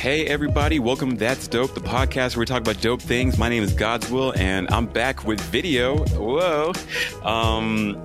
Hey, everybody, welcome to That's Dope, the podcast where we talk about dope things. My name is God's Will, and I'm back with video. Whoa. Um,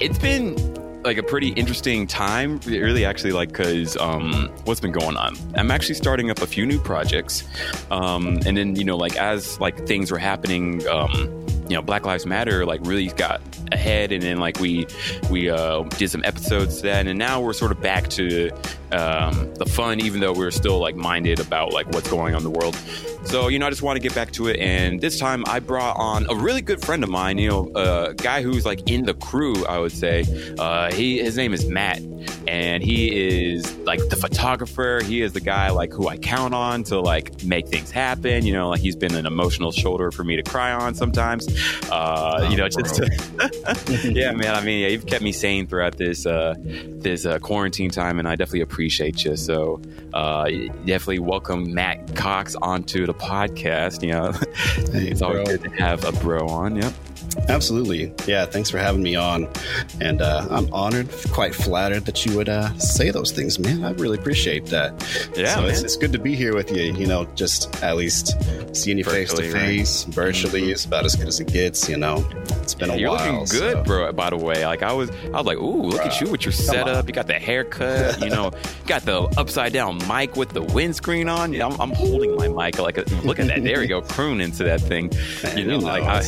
it's been like a pretty interesting time, really, actually, like, because um, what's been going on? I'm actually starting up a few new projects. Um, and then, you know, like, as like things were happening, um, you know Black Lives Matter like really got ahead, and then like we we uh, did some episodes to that, and now we're sort of back to um, the fun, even though we're still like minded about like what's going on in the world. So you know, I just want to get back to it, and this time I brought on a really good friend of mine, you know, a guy who's like in the crew, I would say. Uh, he his name is Matt, and he is like the photographer. He is the guy like who I count on to like make things happen. You know, like he's been an emotional shoulder for me to cry on sometimes. Uh, oh, you know, just to, yeah, man. I mean, yeah, you've kept me sane throughout this uh, this uh, quarantine time, and I definitely appreciate you. So, uh, definitely welcome Matt Cox onto the podcast. You know, it's always good to have a bro on. Yep. Absolutely. Yeah. Thanks for having me on. And uh, I'm honored, quite flattered that you would uh, say those things, man. I really appreciate that. Yeah. So it's, it's, good to be here with you. You know, just at least seeing you face to face, virtually mm-hmm. is about as good as it gets. You know, it's been yeah, a you're while. You're looking good, so. bro. By the way, like I was, I was like, ooh, look bro, at you with your setup. You got the haircut. you know, got the upside down mic with the windscreen on. You know, I'm, I'm holding my mic like, a, look at that. There we go, croon into that thing. Man, you know, you know like I.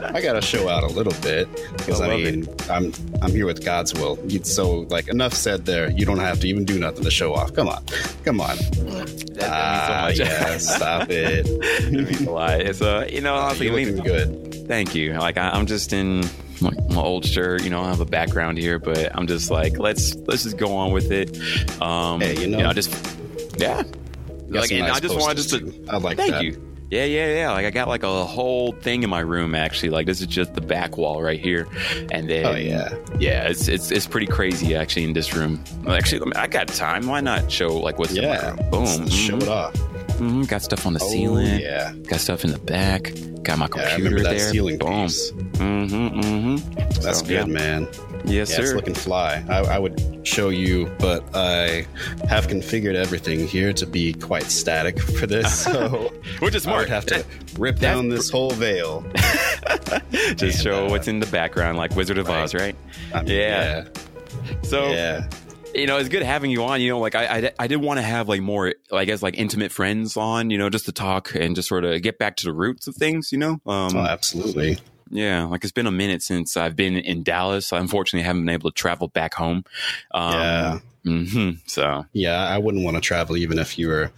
I got to show out a little bit because I, I mean it. I'm I'm here with God's will. So like enough said there. You don't have to even do nothing to show off. Come on, come on. ah, so yeah, stop it. means a lot. It's uh, you know, honestly, you're looking good. Thank you. Like I, I'm just in my, my, old shirt. You know, I have a background here, but I'm just like, let's let's just go on with it. Um, hey, you know, you know just yeah. Like, nice I just wanted just to. I like thank that. you. Yeah, yeah, yeah. Like I got like a whole thing in my room actually. Like this is just the back wall right here, and then oh yeah, yeah. It's it's it's pretty crazy actually in this room. Actually, I got time. Why not show like what's yeah? In my room? Boom, mm-hmm. show it off. Mm-hmm. Got stuff on the oh, ceiling. Yeah, got stuff in the back. Got my computer yeah, there. Ceiling Boom. Piece. Mm-hmm. Mm-hmm. That's so, good, yeah. man. Yes, yeah, sir. It's looking fly. I, I, would show you, but I have configured everything here to be quite static for this. So which is smart. I would have to rip down this whole veil. Just show uh, what's in the background, like Wizard of right. Oz, right? I mean, yeah. yeah. So yeah you know, it's good having you on. You know, like I, I, I did want to have like more, I guess, like intimate friends on. You know, just to talk and just sort of get back to the roots of things. You know, um, oh, absolutely. Yeah, like it's been a minute since I've been in Dallas. I unfortunately haven't been able to travel back home. Um, yeah. Mm-hmm, so yeah, I wouldn't want to travel even if you were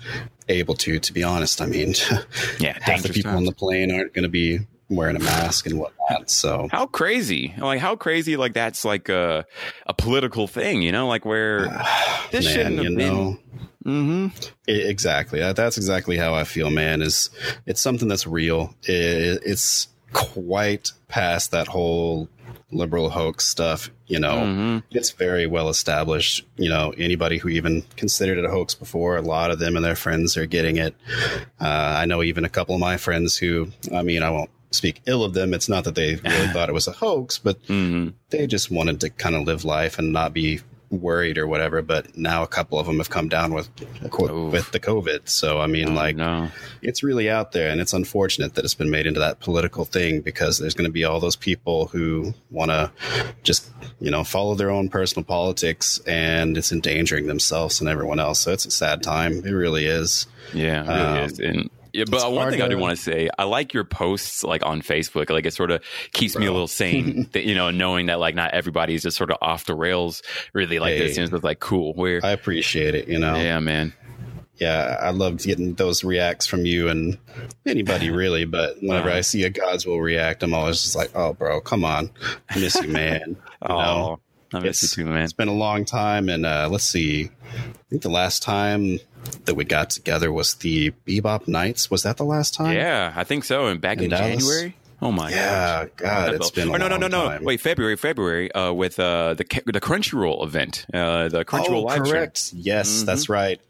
able to. To be honest, I mean, yeah, half the people times. on the plane aren't going to be wearing a mask and whatnot. So how crazy? Like how crazy? Like that's like a a political thing, you know? Like where this man, shouldn't have you been. Know, Mm-hmm. exactly. That's exactly how I feel, man. Is it's something that's real. it's quite past that whole liberal hoax stuff. You know, mm-hmm. it's very well established. You know, anybody who even considered it a hoax before, a lot of them and their friends are getting it. Uh, I know even a couple of my friends who, I mean, I won't speak ill of them. It's not that they really thought it was a hoax, but mm-hmm. they just wanted to kind of live life and not be worried or whatever. But now a couple of them have come down with with the COVID. So I mean, oh, like, no. it's really out there, and it's unfortunate that it's been made into that political thing because there's going to be all those people who want to just you know follow their own personal politics, and it's endangering themselves and everyone else. So it's a sad time. It really is. Yeah, it really um, is. And yeah, but it's one thing to... I do want to say, I like your posts like on Facebook. Like it sort of keeps Bro. me a little sane, that, you know, knowing that like not everybody's just sort of off the rails really like hey, this. And it's like cool. Where I appreciate it, you know. Yeah, man. Yeah, I loved getting those reacts from you and anybody really. But whenever I see a God's will react, I'm always just like, "Oh, bro, come on, I miss you, man." You oh, I miss it's, you too, man. It's been a long time, and uh, let's see. I think the last time that we got together was the Bebop Nights. Was that the last time? Yeah, I think so. And back in, in January. Oh my yeah, gosh. God, it's been. Oh, no, no, no, no. Time. Wait, February, February, uh, with uh, the the Crunchyroll event, uh, the Crunchyroll oh, live correct. Stream. Yes, mm-hmm. that's right.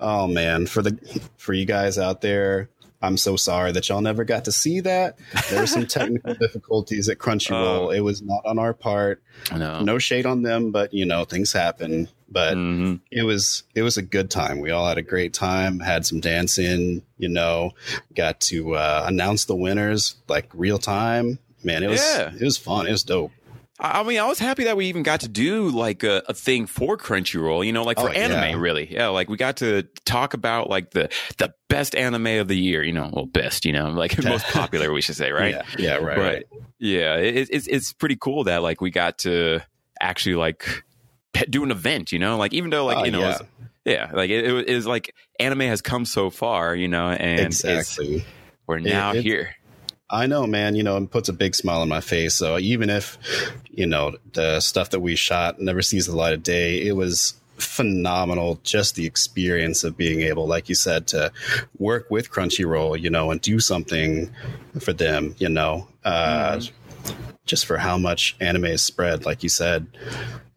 Oh man, for the for you guys out there, I'm so sorry that y'all never got to see that. There were some technical difficulties at Crunchyroll. Uh, it was not on our part. No. no shade on them, but you know things happen. But hmm it was it was a good time. We all had a great time, had some dancing, you know, got to uh, announce the winners like real time. Man, it was Yeah. it was fun. It was dope. I I mean, I was happy that we even got to do like a, a thing for Crunchyroll, you know, like for Oh, anime, yeah. really. Yeah, like we got to talk about like the the best anime of the year, you know, well, best, you know, like most popular, we should say, right? Yeah, yeah right, But, right. Yeah, it, it's it's pretty cool that like we got to actually like do an event, you know, like even though like Oh, you know, yeah. it's- yeah, like it, it is like anime has come so far, you know, and exactly. we're now it- here. I know, man. You know, it puts a big smile on my face. So even if, you know, the stuff that we shot never sees the light of day, it was phenomenal. Just the experience of being able, like you said, to work with Crunchyroll, you know, and do something for them, you know, uh, just for how much anime is spread, like you said.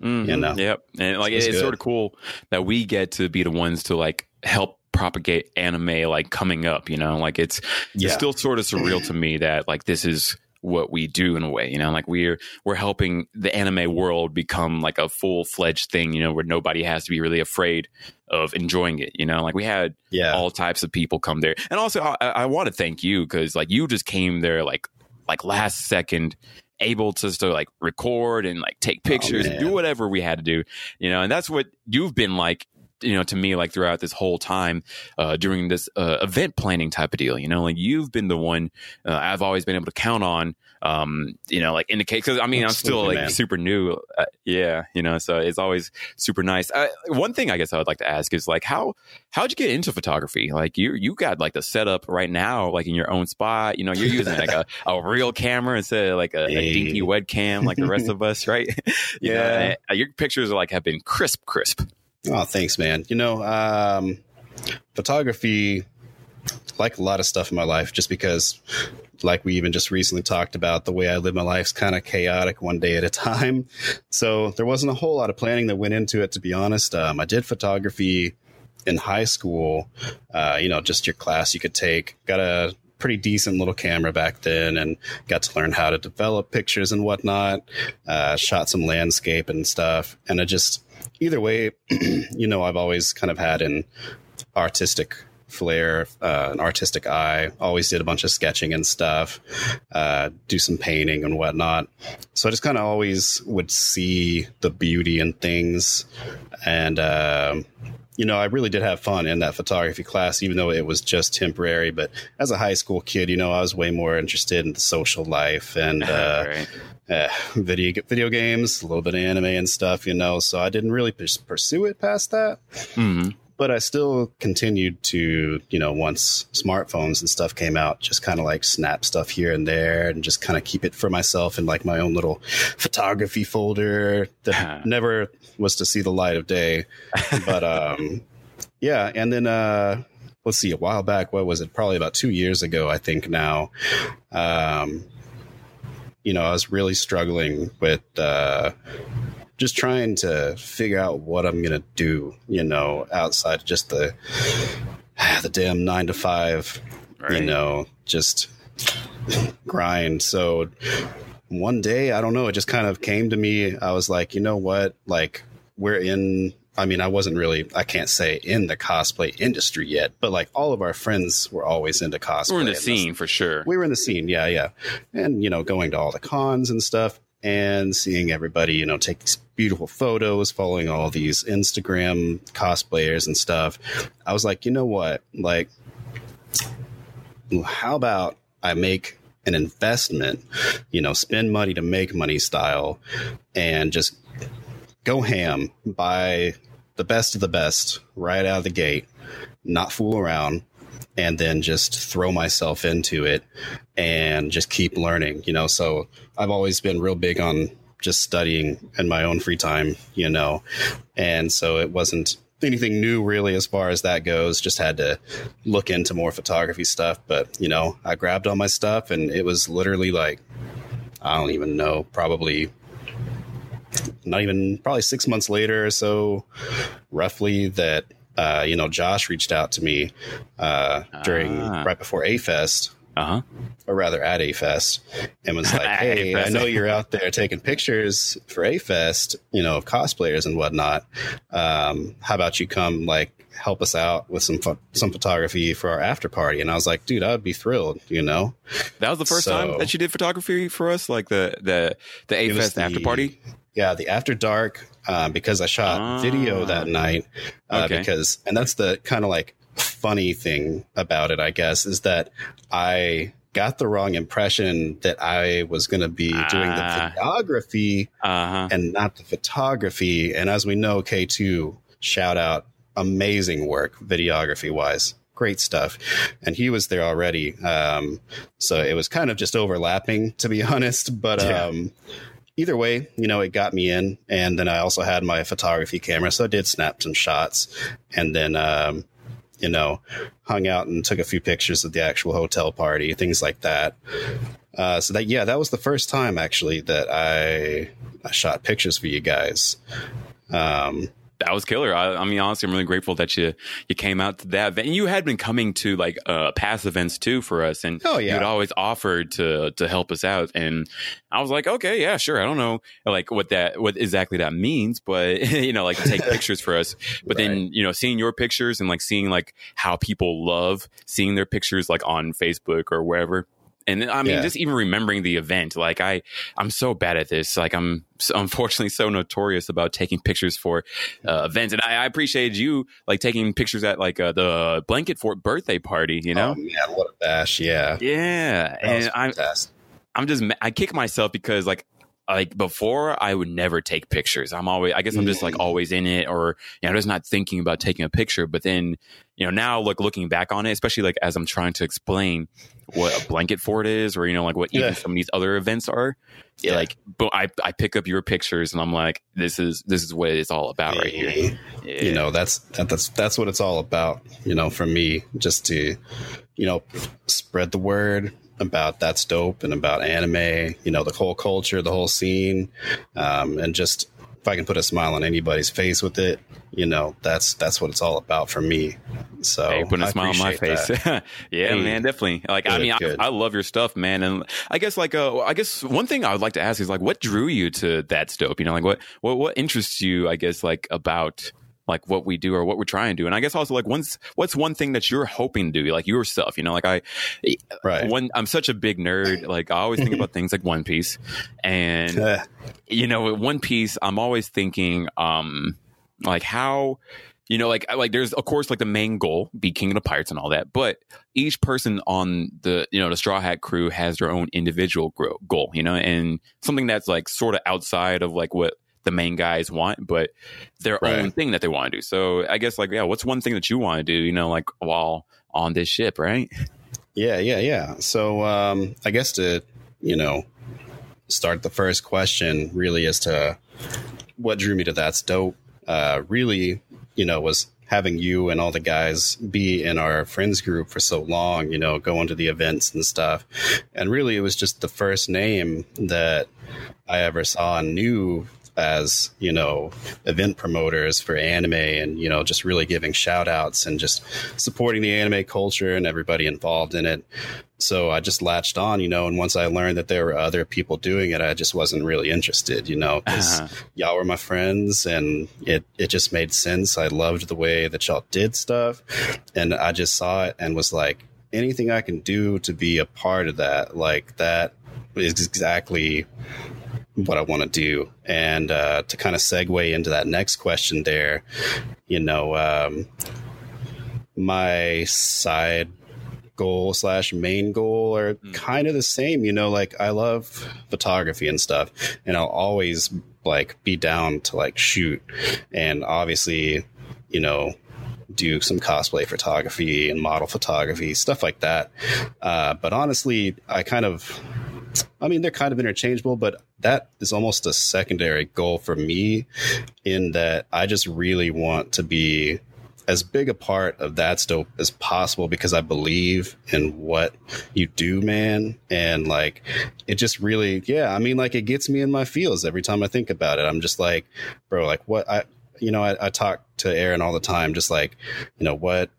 Mhm. You know? Yep. And like It's it's, sort of cool that we get to be the ones to like help propagate anime like coming up, you know? Like it's Yeah. it's still sort of surreal to me that like this is what we do in a way, you know, like we're we're helping the anime world become like a full fledged thing, you know, where nobody has to be really afraid of enjoying it, you know. Like we had Yeah. all types of people come there, and also I, I want to thank you because like you just came there like like last second able to to like record and like take pictures and do Oh, whatever we had to do you know and that's what you've been like you know to me like throughout this whole time uh during this uh, event planning type of deal you know like you've been the one uh, i've always been able to count on um you know like indicate because i mean i'm still like man. super new uh, yeah you know so it's always super nice uh, one thing i guess i would like to ask is like how how'd you get into photography like you you got like the setup right now like in your own spot you know you're using like a, a real camera instead of like a, a dinky webcam like the rest of us right You know, Yeah. and, uh, your pictures are like have been crisp crisp Oh, thanks, man. You know, um, photography, like a lot of stuff in my life, just because, like we even just recently talked about, the way I live my life's kind of chaotic one day at a time. So there wasn't a whole lot of planning that went into it, to be honest. Um, I did photography in high school, uh, you know, just your class you could take. Got a pretty decent little camera back then and got to learn how to develop pictures and whatnot. Uh, shot some landscape and stuff. And I just, either way, you know, I've always kind of had an artistic flair, uh, an artistic eye. Always did a bunch of sketching and stuff, uh, do some painting and whatnot. So I just kind of always would see the beauty in things. And, um, you know, I really did have fun in that photography class, even though it was just temporary. But as a high school kid, you know, I was way more interested in the social life and uh, right. uh, video video games, a little bit of anime and stuff, you know. So I didn't really pursue it past that, Mhm. But I still continued to, you know, once smartphones and stuff came out, just kind of like snap stuff here and there, and just kind of keep it for myself in like my own little photography folder that never was to see the light of day. But um, yeah, and then uh, let's see, a while back, what was it? Probably about two years ago, I think now. Um, you know, I was really struggling with uh, just trying to figure out what I'm gonna do. You know, outside of just the the damn nine to five. Right. You know, just grind. So one day, I don't know, it just kind of came to me. I was like, you know what? Like, we're in. I mean, I wasn't really, I can't say in the cosplay industry yet, but like all of our friends were always into cosplay. we're in the scene for sure we were in the scene yeah yeah and you know going to all the cons and stuff and seeing everybody you know take these beautiful photos following all these instagram cosplayers and stuff i was like you know what like how about i make an investment you know spend money to make money style and just go ham buy the best of the best right out of the gate not fool around and then just throw myself into it and just keep learning, you know. So I've always been real big on just studying in my own free time, you know. And so it wasn't anything new really as far as that goes. Just had to look into more photography stuff. But, you know, I grabbed all my stuff and it was literally like, I don't even know, probably not even probably six months later or so, roughly that uh, you know, Josh reached out to me uh, during Ah. right before A Fest Uh huh. or rather at A Fest, and was like, "Hey, I know you're out there taking pictures for A Fest, you know, of cosplayers and whatnot. Um, how about you come like help us out with some pho- some photography for our after party?" And I was like, "Dude, I would be thrilled." You know, That was the first So- time that you did photography for us, like the the the A Fest after party. Yeah, the after dark um, because I shot Ah. video that night. Uh, Okay. Because and that's the kind of like funny thing about it, I guess, is that I got the wrong impression that I was going to be doing the Ah. videography Uh huh. and not the photography. And as we know, K two shout out, amazing work videography wise. Great stuff. And he was there already. Um, so it was kind of just overlapping, to be honest. But Yeah. um, either way, you know, it got me in. And then I also had my photography camera. So I did snap some shots and then, um, you know, hung out and took a few pictures of the actual hotel party, things like that. Uh, so that, yeah, that was the first time actually that I, I shot pictures for you guys. Um, that was killer. I, I mean, honestly, I'm really grateful that you you came out to that event. And you had been coming to like uh, past events too for us, and Oh, yeah. you'd always offered to to help us out. And I was like, okay, yeah, sure. I don't know like what that what exactly that means, but you know, like take pictures for us. But then you know, seeing your pictures and like seeing like how people love seeing their pictures like on Facebook or wherever. And I mean, Yeah. just even remembering the event, like I, I'm so bad at this. Like I'm so, unfortunately so notorious about taking pictures for uh, events, and I, I appreciated you like taking pictures at like uh, the Blanket Fort birthday party. You know, oh, man, what a bash. Yeah. yeah. That And I'm. I'm just, I kick myself because like, like before I would never take pictures. I'm always, I guess I'm just like Mm. always in it or, you know, just not thinking about taking a picture. But then, you know, now like looking back on it, especially like as I'm trying to explain what a blanket fort is or, you know, like what even Yeah. some of these other events are, Yeah. like, but I, I pick up your pictures and I'm like, this is, this is what it's all about right here. Yeah. you know that's that, that's that's what it's all about you know for me just to you know spread the word about that's dope and about anime you know the whole culture the whole scene um, and just if i can put a smile on anybody's face with it you know that's that's what it's all about for me so Hey, putting a I smile on my face. yeah, Hey. man, definitely. Like, I mean, I. I love your stuff, man. And I guess, like, uh, I guess one thing I would like to ask is, like, what drew you to that dope? You know, like, what, what, what interests you? I guess, like, about like what we do or what we're trying to do. And I guess also, like, once what's one thing that you're hoping to do, like yourself? You know, like I, right one, I'm such a big nerd. Like, I always think about things like One Piece, and you know, One Piece, I'm always thinking, um, like how, you know, like like there's of course like the main goal, be king of the pirates and all that, but each person on the you know the Straw Hat crew has their own individual gro- goal, you know, and something that's like sort of outside of like what the main guys want, but their Right. own thing that they want to do. So I guess like yeah, what's one thing that you want to do, you know, like while on this ship, right? Yeah, yeah, yeah. So um, I guess to you know start the first question really as to what drew me to that's dope. Uh, really, you know, was having you and all the guys be in our friends group for so long. You know, going to the events and stuff, and really, it was just the first name that I ever saw and knew as you know event promoters for anime and you know just really giving shout outs and just supporting the anime culture and everybody involved in it. So i just latched on you know and once i learned that there were other people doing it i just wasn't really interested you know because Uh-huh. y'all were my friends and it it just made sense. I loved the way that y'all did stuff. And i just saw it and was like anything i can do to be a part of that like that is exactly what I want to do. And uh, to kind of segue into that next question there, you know, um, my side goal slash main goal are kind of the same. You know, like I love photography and stuff, and I'll always like be down to like shoot. And obviously, you know, do some cosplay photography and model photography, stuff like that. Uh, but honestly, I kind of I mean, they're kind of interchangeable, but that is almost a secondary goal for me in that I just really want to be as big a part of that dope as possible because I believe in what you do, man. And like, it just really, yeah, I mean, like, it gets me in my feels every time I think about it. I'm just like, bro, like, what I, you know, I, I talk to Aaron all the time, just like, you know, what,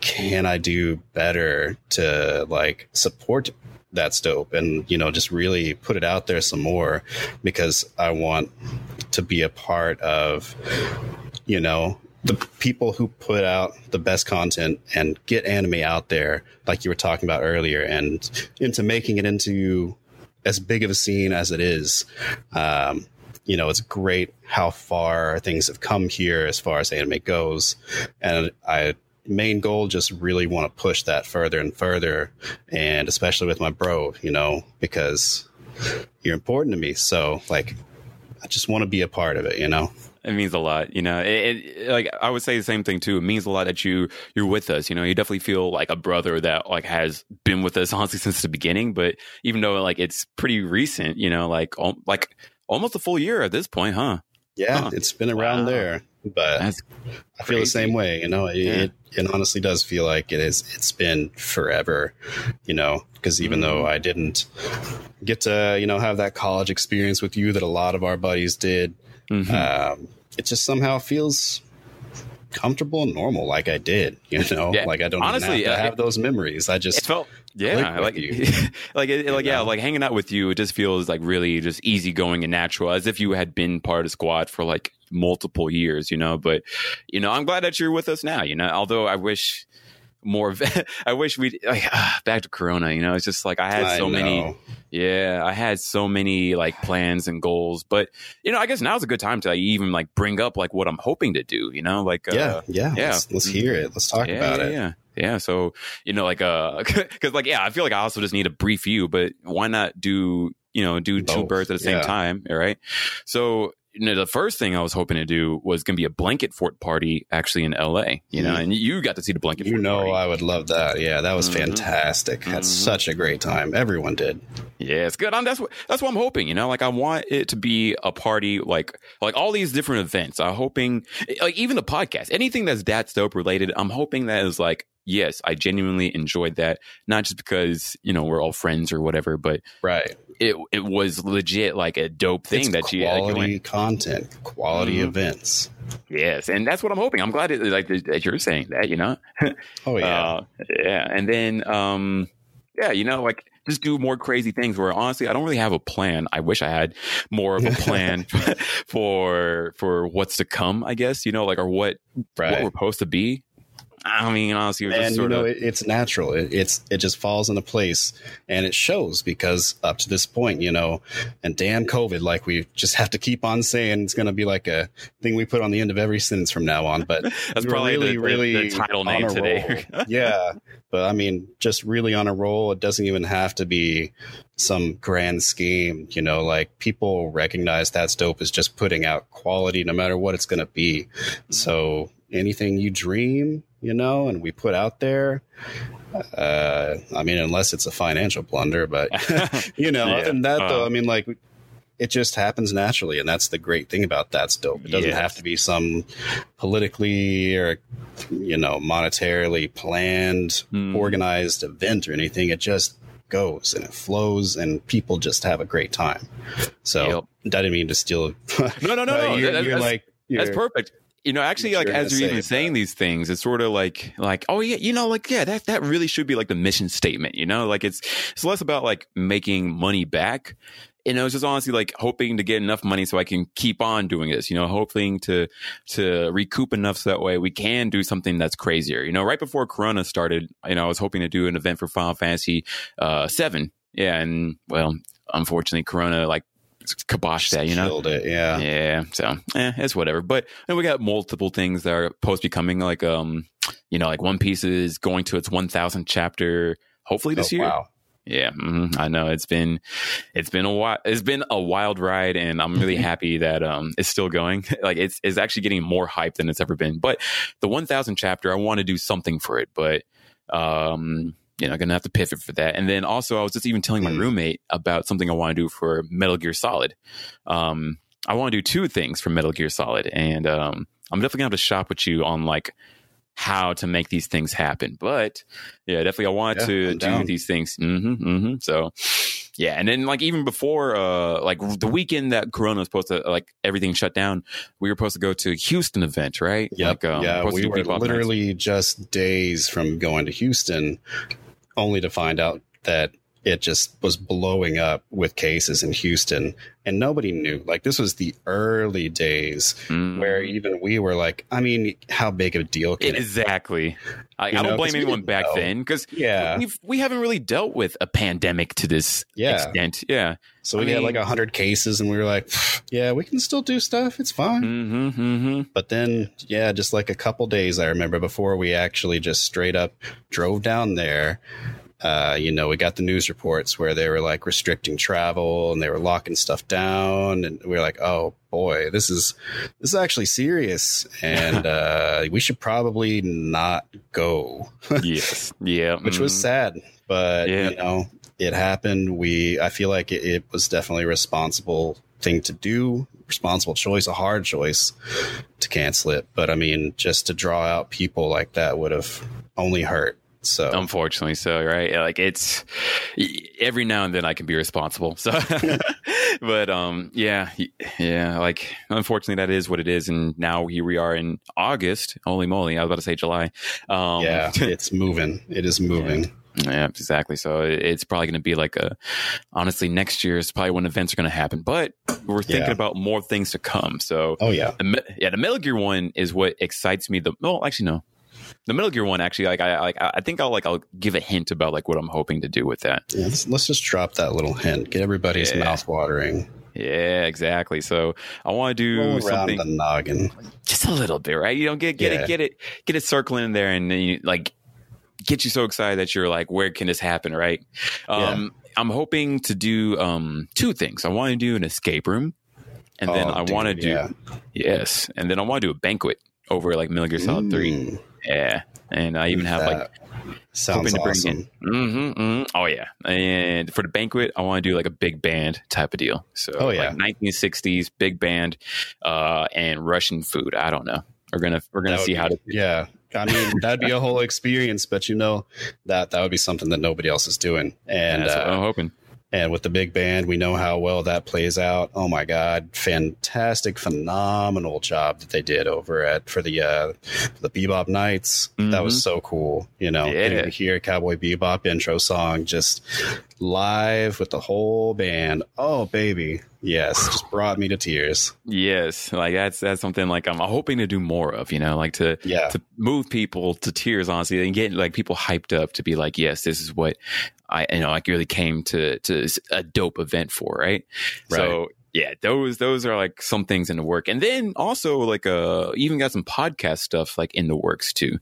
can I do better to like support that's dope and you know just really put it out there some more because i want to be a part of you know the people who put out the best content and get anime out there like you were talking about earlier and into making it into as big of a scene as it is. Um, you know it's great how far things have come here as far as anime goes. And i main goal just really want to push that further and further and especially with my bro you know because you're important to me. So like i just want to be a part of it you know? It means a lot you know? It, it, like i would say the same thing too. It means a lot that you you're with us you know? You definitely feel like a brother that like has been with us honestly since the beginning but even though like it's pretty recent you know like like almost a full year at this point huh? Yeah huh. it's been around wow. there but That's I feel the same way. You know, it, yeah. it, it honestly does feel like it is. It's been forever. You know, because even mm-hmm. though I didn't get to you know have that college experience with you that a lot of our buddies did, mm-hmm. um, it just somehow feels comfortable and normal like I did, you know, yeah. like I don't honestly have, uh, have those memories. I just felt yeah, like like it, like yeah, like hanging out with you. It just feels like really just easygoing and natural, as if you had been part of squad for like multiple years, you know. But you know, I'm glad that you're with us now. You know, although I wish more. I wish we like uh, back to Corona. You know, it's just like I had so many. Yeah, I had so many like plans and goals, but you know, I guess now's a good time to like, even like bring up like what I'm hoping to do. You know, like uh, yeah, yeah, yeah. Let's, let's, hear it. Let's talk yeah, about yeah, it. Yeah. Yeah, so you know, like, uh, because like, yeah, I feel like I also just need a brief you, but why not do you know do Both. two birds at the same yeah. time? All right. So you know, the first thing I was hoping to do was going to be a blanket fort party actually in LA, you know, and you got to see the blanket you know, party. I would love that. Yeah, that was mm-hmm. fantastic. Had mm-hmm. such a great time. Everyone did. Yeah, it's good. I'm, that's what that's what I'm hoping. You know, like I want it to be a party, like like all these different events. I'm hoping, like even the podcast, anything that's that dope related. I'm hoping that is like yes, I genuinely enjoyed that. Not just because you know we're all friends or whatever, but right, it it was legit like a dope thing it's that you quality like, content, quality mm-hmm. events. Yes, and that's what I'm hoping. I'm glad it, like that you're saying that. You know. oh yeah, uh, yeah, and then um, yeah, you know, like just do more crazy things where honestly I don't really have a plan. I wish I had more of a plan for for what's to come, I guess, you know, like or what right. what we're supposed to be. I mean, honestly, and you know, of... it, it's natural. It, it's it just falls into place, and it shows because up to this point, you know, and damn COVID, like we just have to keep on saying it's going to be like a thing we put on the end of every sentence from now on. But that's probably really, the, really the, the title name today. yeah, but I mean, just really on a roll. It doesn't even have to be some grand scheme. You know, like people recognize that's dope is just putting out quality, no matter what it's going to be. So anything you dream you know, and we put out there. Uh, I mean, unless it's a financial blunder, but you know, yeah. other than that, though, I mean, like it just happens naturally, and that's the great thing about that's dope. It doesn't have to be some politically or you know monetarily planned, mm. organized event or anything. It just goes and it flows, and people just have a great time. So yep. I didn't mean to steal. no, no, no, no. you're, you're like you're, that's perfect you know, actually, like as you're even saying these things, it's sort of like, like, oh yeah, you know, like yeah, that that really should be like the mission statement. You know, like it's it's less about like making money back. You know, it's just honestly like hoping to get enough money so I can keep on doing this. You know, hoping to to recoup enough so that way we can do something that's crazier. You know, right before Corona started, you know, I was hoping to do an event for Final Fantasy uh, Seven. Yeah, and well, unfortunately, Corona like kibosh that, you know? It, yeah. Yeah. So, eh, it's whatever. But then we got multiple things that are post becoming like, um, you know, like One Piece is going to its 1000 chapter, hopefully this oh, year. Wow. Yeah, mm-hmm. I know it's been it's been a while. It's been a wild ride, and I'm really happy that um it's still going. like it's it's actually getting more hype than it's ever been. But the 1,000 chapter, I want to do something for it, but um you know, gonna have to pivot for that. And then also, I was just even telling my mm. roommate about something I want to do for Metal Gear Solid. Um, I want to do two things for Metal Gear Solid, and um, I'm definitely gonna have to shop with you on like how to make these things happen. But yeah, definitely, I want yeah, to do these things. Mm-hmm, mm-hmm. So Yeah, and then like even before, uh, like the weekend that Corona was supposed to like everything shut down, we were supposed to go to a Houston event, right? Yep. Like, um, yeah, we were literally just days from going to Houston, only to find out that it just was blowing up with cases in Houston, and nobody knew. Like this was the early days Mm. where even we were like, I mean, how big of a deal can it? exactly. I, I don't blame anyone back know. then because Yeah, we've we haven't really dealt with a pandemic to this Yeah. extent. Yeah. so we I had mean- like hundred cases, and we were like, yeah, we can still do stuff. It's fine. Mm-hmm, mm-hmm. But then, yeah, just like a couple days, I remember before we actually just straight up drove down there. Uh, you know, we got the news reports where they were like restricting travel and they were locking stuff down, and we were like, "Oh boy, this is this is actually serious, and uh, we should probably not go." yes. Yeah. Which was mhm. sad, but Yeah. you know, it happened. We, I feel like it, it was definitely a responsible thing to do, responsible choice, a hard choice to cancel it. But I mean, just to draw out people like that would have only hurt. So Unfortunately, so right, like it's every now and then I can be responsible. So, but um, yeah, yeah, like unfortunately that is what it is. And now here we are in August. Holy moly! I was about to say July. Um, yeah, it's moving. It is moving. Yeah, exactly. So it's probably going to be like a, honestly, next year is probably when events are going to happen. But we're thinking Yeah. about more things to come. So Oh yeah, the, yeah, the Metal Gear one is what excites me. The well, actually, no, the Metal Gear one actually, like I like, I think I'll like I'll give a hint about like what I'm hoping to do with that. yeah let's, let's just drop that little hint. Get everybody's Yeah. mouth watering. Yeah, exactly. So I want to do around something the noggin. just a little bit, right? You don't get get Yeah. it, get it, get it circling in there, and then you like get you so excited that you're like, where can this happen, right? Um, I'm hoping to do um two things. I want to do an escape room, and then Oh, I want to do yeah. yes, and then I want to do a banquet over like Metal Gear Solid Three. Yeah, and I even have like that sounds hoping to bring awesome. in. Mm-hmm, mm Oh yeah, and for the banquet, I want to do like a big band type of deal. So Oh, yeah. like 1960s big band, uh, and Russian food. I don't know. We're gonna we're gonna That see how to. Yeah, I mean that'd be a whole experience, but you know that that would be something that nobody else is doing, and that's what uh, I'm hoping. And with the big band, we know how well that plays out. Oh my god, fantastic, phenomenal job that they did over at for the uh, the Bebop Nights. That was so cool. You know, Mm-hmm. Yeah. to hear Cowboy Bebop intro song just live with the whole band. Oh baby, yes, just brought me to tears. Yes, like that's that's something like I'm hoping to do more of. You know, like to Yeah. to move people to tears, honestly, and get like people hyped up to be like, yes, this is what I you know like really came to to a dope event for, right? So yeah, those those are like some things in the work, and then also like uh even got some podcast stuff like in the works too.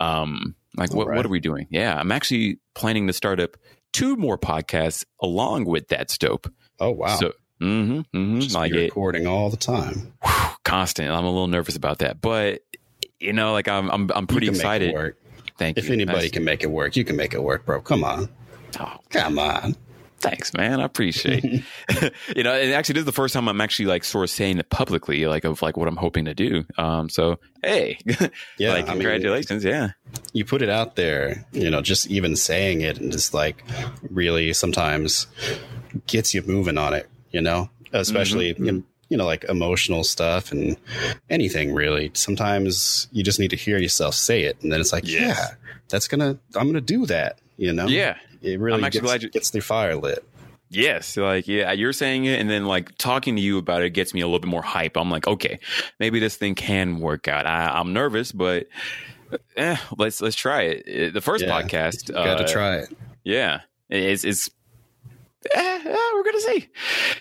Um, like what right. what are we doing? Yeah, I'm actually planning to start up two more podcasts along with that's dope. Oh wow, So. Mm-hmm, mm-hmm. just Like be it, recording all the time. constant. I'm a little nervous about that, but you know, like I'm, I'm, I'm pretty excited. Make it work. Thank If you. If anybody That's- can make it work, you can make it work, bro. Come on, oh, come on. Thanks, man. I appreciate. you know, and actually, this is the first time I'm actually like sort of saying it publicly, like of like what I'm hoping to do. Um, so hey, Yeah, like I mean, congratulations, yeah, you put it out there, you know, just even saying it and just like really sometimes gets you moving on it, you know, especially, Mm-hmm. you, you know, like emotional stuff and anything really. Sometimes you just need to hear yourself say it. And then it's like, Yes. yeah, that's going to, I'm going to do that, you know? yeah. It really I'm actually gets, glad you- gets the fire lit. Yes, like yeah, you're saying it, and then like talking to you about it gets me a little bit more hype. I'm like, okay, maybe this thing can work out. I, I'm nervous, but eh, let's let's try it. Uh, The first Yeah. podcast, got uh, to try it. Yeah, it's it's. Eh, eh, we're gonna see.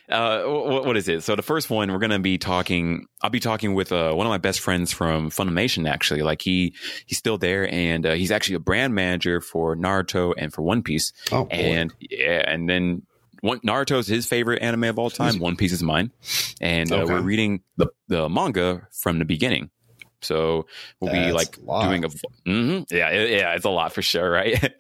Uh, what, what is it? So the first one, we're gonna be talking. I'll be talking with uh, one of my best friends from Funimation. Actually, like he he's still there, and uh, he's actually a brand manager for Naruto and for One Piece. Oh, boy. And yeah, and then one Naruto's his favorite anime of all time. One Piece is mine, and uh, Okay. we're reading the the manga from the beginning. So we'll be like a doing a mhm. yeah yeah it's a lot for sure right.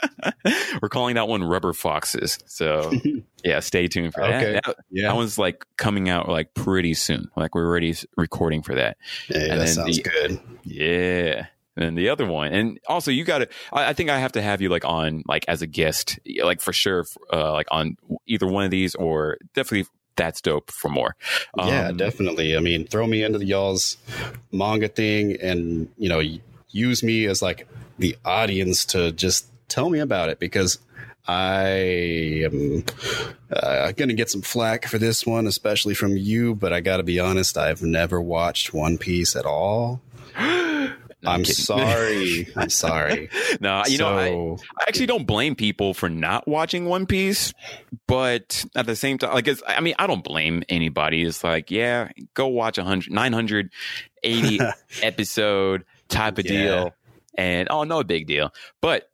we're calling that one Rubber Foxes. So yeah, stay tuned for Okay. that. that. yeah. That one's like coming out like pretty soon. Like we're already recording for that. Yeah, and that then sounds the- good. Yeah. than the other one. And also, you got to. I, I, think I have to have you like on like as a guest, like for sure, uh, like on either one of these or definitely. That's dope for more. Um, yeah, definitely. I mean, throw me into the y'all's manga thing, and you know, use me as like the audience to just tell me about it because I am uh, going to get some flack for this one, especially from you. But I got to be honest, I've never watched One Piece at all. No, I'm, I'm sorry. I'm sorry. no, you so, know, I, I, actually don't blame people for not watching One Piece, but at the same time, like, I mean, I don't blame anybody. It's like, yeah, go watch a hundred, 980 episode type of yeah. deal, and oh, no big deal. But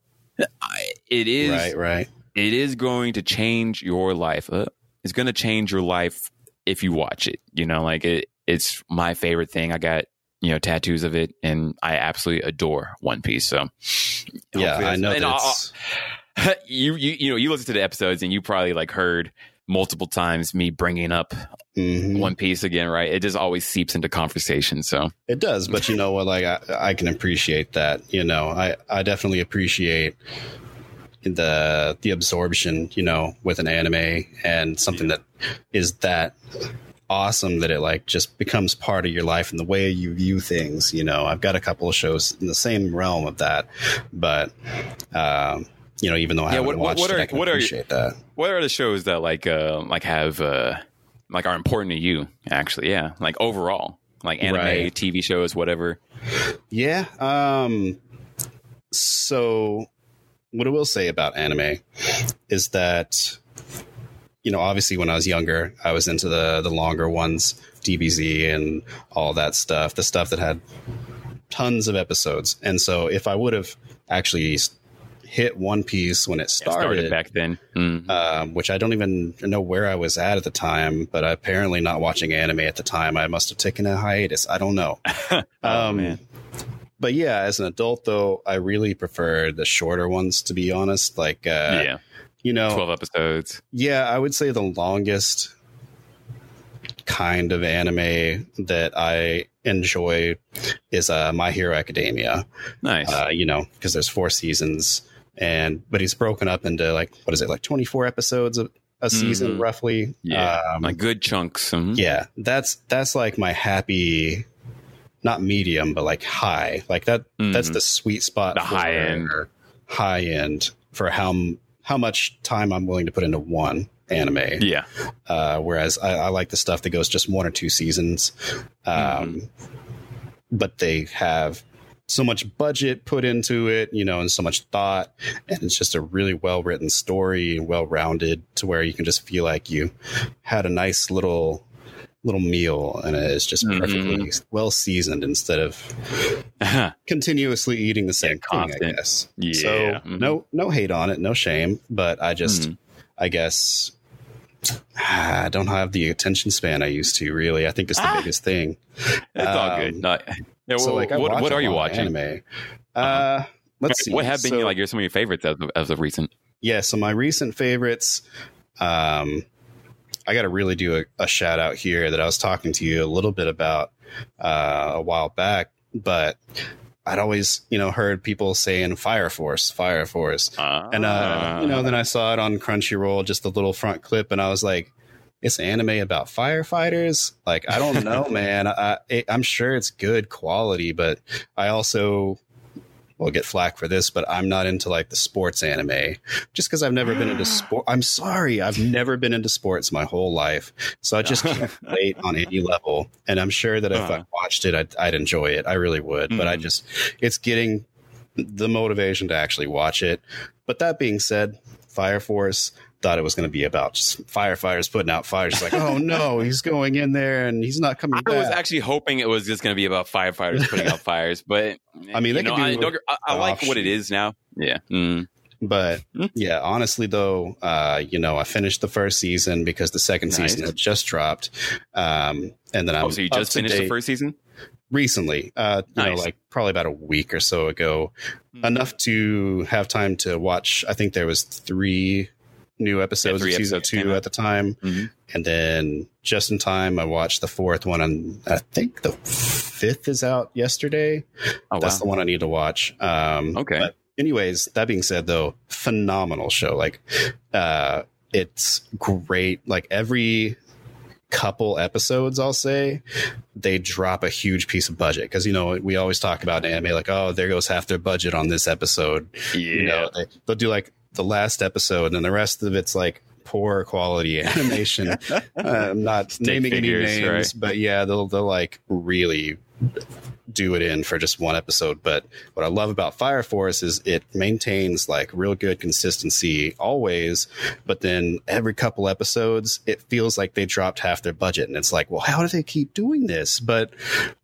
it is right, right. It is going to change your life. Uh, it's going to change your life if you watch it. You know, like it. It's my favorite thing. I got you know tattoos of it, and I absolutely adore One Piece. So yeah, I know. that you you you know you listen to the episodes, and you probably like heard multiple times me bringing up mm-hmm. One Piece again, right? It just always seeps into conversation. So it does, but you know what? Like I, I can appreciate that. You know, I I definitely appreciate the the absorption. You know, with an anime and something yeah. that is that awesome that it like just becomes part of your life and the way you view things. You know, I've got a couple of shows in the same realm of that, but. Um, you know, even though I yeah, haven't what, watched what are, it, I can what appreciate are, that. What are the shows that like uh, like have uh, like are important to you? Actually, yeah, like overall, like anime, right. TV shows, whatever. Yeah. Um. So, what I will say about anime is that you know, obviously when I was younger, I was into the the longer ones, DBZ and all that stuff, the stuff that had tons of episodes. And so if I would have actually hit One Piece when it started, it started back then, mm. um, which I don't even know where I was at at the time. But apparently, not watching anime at the time, I must have taken a hiatus. I don't know. oh, um, man. But yeah, as an adult, though, I really prefer the shorter ones. To be honest, like uh, yeah, you know, twelve episodes. Yeah, I would say the longest kind of anime that I enjoy is uh, My Hero Academia. Nice. Uh, you know, because there's four seasons and but he's broken up into like what is it like 24 episodes of a season mm-hmm. roughly yeah um, like good chunks mm-hmm. yeah that's that's like my happy not medium but like high like that mm-hmm. that's the sweet spot the high end high end for how how much time i'm willing to put into one anime yeah uh, whereas I, I, like the stuff that goes just one or two seasons um, mm-hmm. but they have so much budget put into it, you know, and so much thought. And it's just a really well written story and well rounded to where you can just feel like you had a nice little little meal and it's just mm-hmm. perfectly mm-hmm. well seasoned instead of continuously eating the same yeah, thing, I guess. Yeah. So mm-hmm. no no hate on it, no shame, but I just mm-hmm. I guess I don't have the attention span I used to. Really, I think it's the ah, biggest thing. It's um, all good. Um, Not, yeah, so like, what, what are you watching? Anime. Uh, uh let's see. What have been so, like? Your some of your favorites as of, as of recent? Yeah, so my recent favorites. Um, I got to really do a, a, shout out here that I was talking to you a little bit about uh, a while back, but I'd always, you know, heard people saying Fire Force, Fire Force. And, uh, you know, then I saw it on Crunchyroll, just a little front clip, and I was like, it's anime about firefighters. Like, I don't know, man. I, I'm sure it's good quality, but I also will get flack for this, but I'm not into like the sports anime just because I've never been into sport. I'm sorry. I've never been into sports my whole life. So I just can't relate on any level. And I'm sure that if uh-huh. I watched it, I'd, I'd, enjoy it. I really would. Mm-hmm. But I mm. just, it's getting the motivation to actually watch it. But that being said, Fire Force, thought it was going to be about just firefighters putting out fires. It's like, oh no, he's going in there and he's not coming I back. was actually hoping it was just going to be about firefighters putting out fires, but I mean, they know, I, I, I like what it is now. Yeah. Mm. But mm. yeah, honestly though, uh, you know, I finished the first season because the second nice. season had just dropped. Um, and then I oh, so you just finished the first season? recently, uh, you know, like probably about a week or so ago, mm-hmm. enough to have time to watch. I think there was three new episodes yeah, of season two at the time. Mm-hmm. And then just in time, I watched the fourth one on, I think, the fifth is out yesterday. Oh, That's wow. the one I need to watch. Um, Okay. but anyways, that being said, though, phenomenal show. Like, uh, it's great. Like every couple episodes, I'll say, they drop a huge piece of budget because you know we always talk about anime like, oh, there goes half their budget on this episode. yeah. You know, they, they'll do like the last episode, and the rest of it's like poor quality animation. I'm um, not naming figures, any names, right. but yeah, they'll they'll like really do it in for just one episode. But what I love about Fire Force is it maintains like real good consistency always, but then every couple episodes it feels like they dropped half their budget and it's like, well, how do they keep doing this? But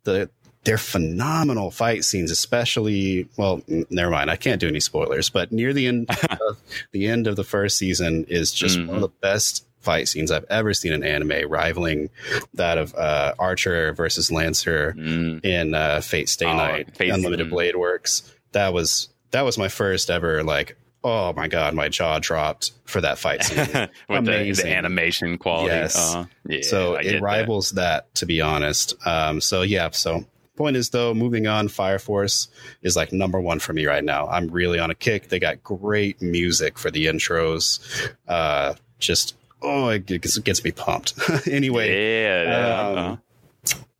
the they're phenomenal fight scenes, especially well, never mind, I can't do any spoilers, but near the end of the end of the first season is just one of the best fight scenes I've ever seen in anime, rivaling that of uh, Archer versus Lancer Mm. in uh, Fate Stay Oh, Night, Fate- Unlimited mm. Blade Works. That was that was my first ever like, oh my god, my jaw dropped for that fight scene. With the, the animation quality. Yes. Uh, yeah, so I it that. rivals that. to be honest. Um, so yeah, so point is though, moving on, Fire Force is like number one for me right now. I'm really on a kick. They got great music for the intros. Uh, just oh, it gets, it gets me pumped. anyway, Yeah. yeah, um, uh,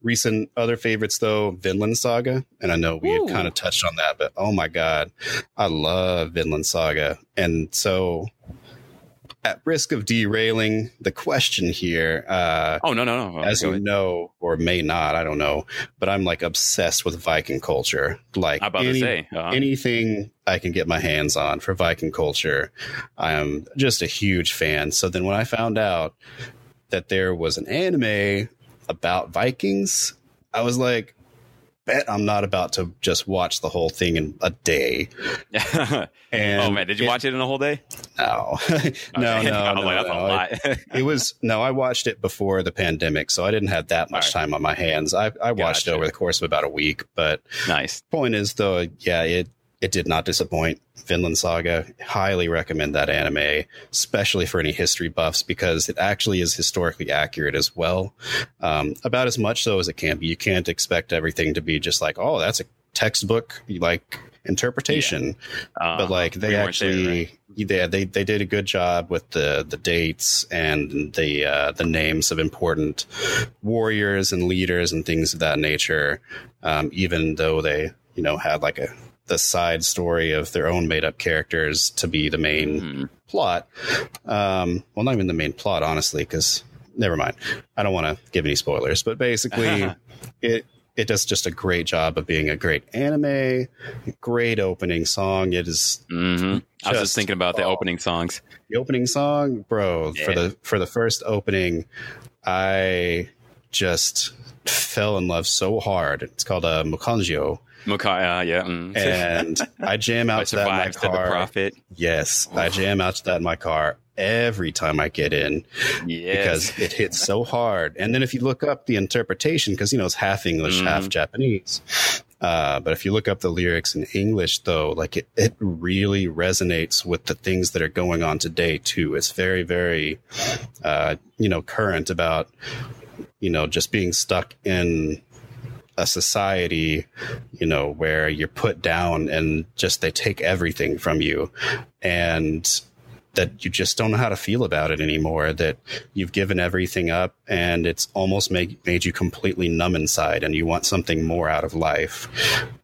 recent other favorites though vinland saga and i know we Ooh. had kind of touched on that but oh my god i love vinland saga and so at risk of derailing the question here uh oh no no no. as you know or may not i don't know but i'm like obsessed with viking culture like about any- to say. Uh, anything I can get my hands on for Viking culture, I am just a huge fan. So then when I found out that there was an anime about Vikings, I was like, bet I'm not about to just watch the whole thing in a day. Oh, and oh man, did you it- watch it in a whole day? No, no, Okay. no, no, like, that's no. a lot. It was no, I watched it before the pandemic, so I didn't have that much All time on my hands. I, I watched it over the course of about a week, but nice. point is though yeah it it did not disappoint. Vinland saga highly recommend that anime especially for any history buffs because it actually is historically accurate as well. Um, about as much so as it can be. You can't expect everything to be just like oh that's a textbook like interpretation. Uh, but like they weren't there, actually right? yeah they they did a good job with the the dates and the uh, the names of important warriors and leaders and things of that nature. Um, even though they you know had like a the side story of their own made up characters to be the main Mhm. plot. Um, well not even the main plot honestly because never mind. I don't want to give any spoilers but basically it it does just a great job of being a great anime great opening song. It is Mhm. I was Just- thinking about the opening songs. the opening song? Bro for the for the first opening i just fell in love so hard. It's called uh, Mukanjyo, Mukai, uh, yeah. mm. and i jam I out to that in my survived to the car prophet. yes i jam out to that in my car every time i get in Yes. because it hits so hard. And then if you look up the interpretation, because you know it's half English, Mhm. half Japanese. Uh, but if you look up the lyrics in English, though, like it, it really resonates with the things that are going on today too. It's very, very, uh, you know, current about, you know, just being stuck in a society, you know, where you're put down and just they take everything from you, and that you just don't know how to feel about it anymore. That you've given everything up, and it's almost made made you completely numb inside, and you want something more out of life,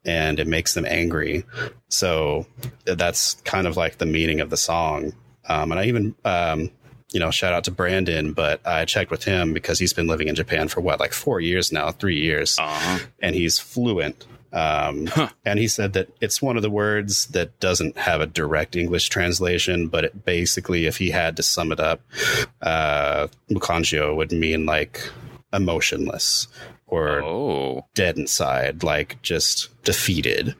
and it makes them angry. So that's kind of like the meaning of the song. Um, and I even, um, you know, shout out to Brandon, but I checked with him because he's been living in Japan for what, like four years now, three years, Uh-huh. and he's fluent. Um, Huh. And he said that it's one of the words that doesn't have a direct English translation, but it basically, if he had to sum it up, uh, Mukanjyo would mean like emotionless or Oh. dead inside, like just defeated.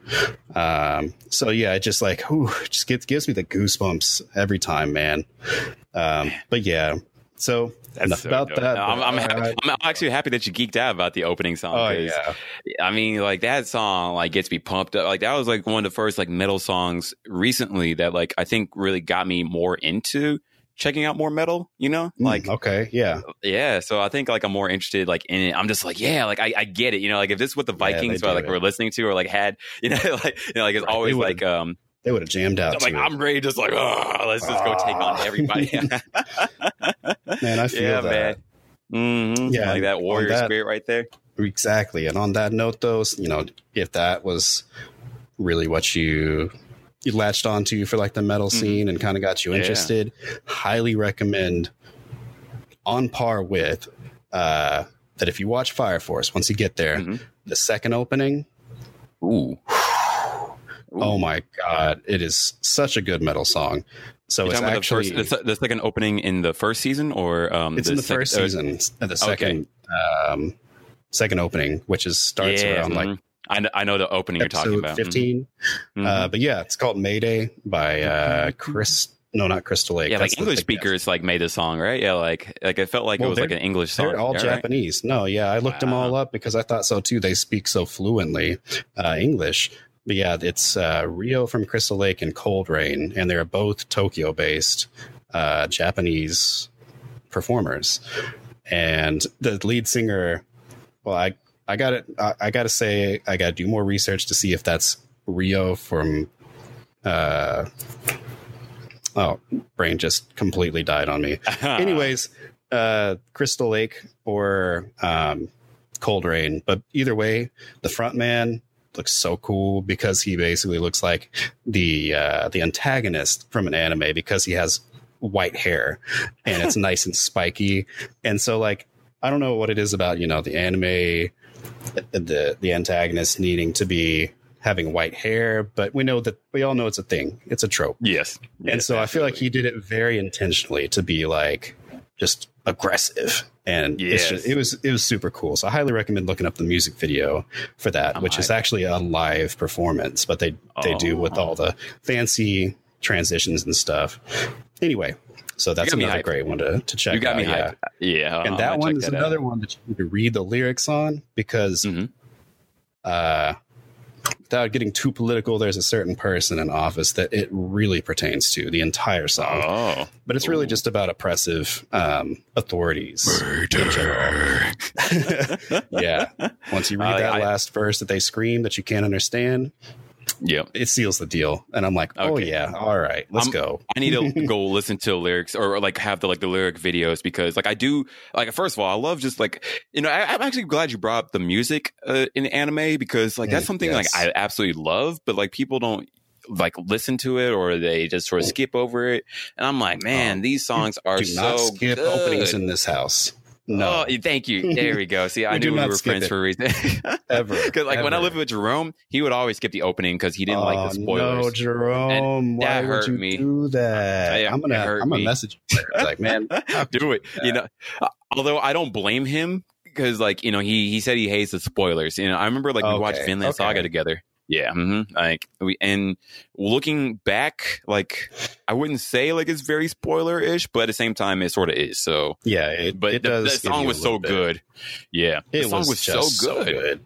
Um, so yeah, it just like, whew, just gets, gives me the goosebumps every time, man. Um, but yeah, so enough so about dope. that. No, I'm, I'm, happy, I'm actually happy that you geeked out about the opening song. oh yeah. I mean, like that song, like gets me pumped up. Like that was like one of the first like metal songs recently that like I think really got me more into checking out more metal. You know, like Mm, okay, yeah, yeah. So I think like I'm more interested like in it. I'm just like yeah, like I, I get it. You know, like if this is what the Vikings do were like it. were listening to or like had, you know, like you know, like it's Right, always like um. They would have jammed out. I'm like it. I'm ready, just like oh, let's just go take on Ah. everybody. man, I feel yeah, that. man. hmm Yeah, like that warrior that- spirit right there. Exactly. And on that note, though, you know, if that was really what you you latched onto for like the metal Mhm. scene and kind of got you Yeah. interested, highly recommend on par with uh that if you watch Fire Force, once you get there, Mhm. the second opening, Ooh. Oh my god, it is such a good metal song. So You're it's actually the, first, the, the second opening in the first season, or um, it's in the second- first season, uh, the second um second opening, which is starts yeah, around like mhm. I know, I know the opening you're talking about. Mhm. 15 Mhm. Uh, but yeah, it's called Mayday by uh, Chris. No, not Crystal Lake. yeah, That's like English speakers like made the song, right? Yeah, like like it felt like Well, it was like an English song. They're all yeah, right? Japanese. No, yeah, I looked them all up because I thought so too. They speak so fluently uh, English. Yeah, it's uh, Ryo from Crystal Lake and Cold Rain, and they're both Tokyo based uh, Japanese performers. And the lead singer, well, I I got it. I, I got to say, I got to do more research to see if that's Ryo from. Uh, oh, brain just completely died on me. Anyways, uh, Crystal Lake or um, Cold Rain, but either way, the front man looks so cool because he basically looks like the uh, the antagonist from an anime because he has white hair and it's nice and spiky, and so like I don't know what it is about you know the anime the the antagonist needing to be having white hair, but we know that we all know it's a thing. It's a trope. yes, and Yes, so I feel like he did it very intentionally to be like just aggressive. And it's Yes. just, it was it was super cool. So I highly recommend looking up the music video for that, I'm which is actually a live performance, but they they do with Oh. all the fancy transitions and stuff. Anyway, so that's another great one to, to check you got out. me yeah. hyped. Yeah, And that one is that out. another one that you need to read the lyrics on because Mhm. uh, without getting too political, there's a certain person in office that it really pertains to the entire song. Oh, But it's really Ooh. just about oppressive um, authorities. yeah. Once you read I- that I- last verse that they scream that you can't understand, yep. it seals the deal. And I'm like, oh, Okay. yeah. All right. Let's I'm- go. I need to go listen to lyrics or like have the like the lyric videos because like I do like first of all I love just like you know I, I'm actually glad you brought up the music uh, in anime because like that's Mm, something yes. like I absolutely love but like people don't like listen to it or they just sort of skip over it and I'm like man Oh, these songs are Do so not skip good. openings in this house. No. Oh, thank you. There we go. See, I We knew we were friends it. for a reason. ever. Because like when I lived with Jerome, he would always skip the opening because he didn't like the Oh, spoilers. No, Jerome, why that would hurt you me. do that? I'm gonna, it hurt I'm gonna me. message you. like, man, do it. You know, although I don't blame him because, like, you know, he he said he hates the spoilers. You know, I remember like we watched Okay, Vinland okay. Saga together. Yeah, hmm like we and looking back, like I wouldn't say like it's very spoiler ish, but at the same time, it sort of is. So, Yeah, it, but it the, does. the song was so bit. good. Yeah, the It song was, was, just so good.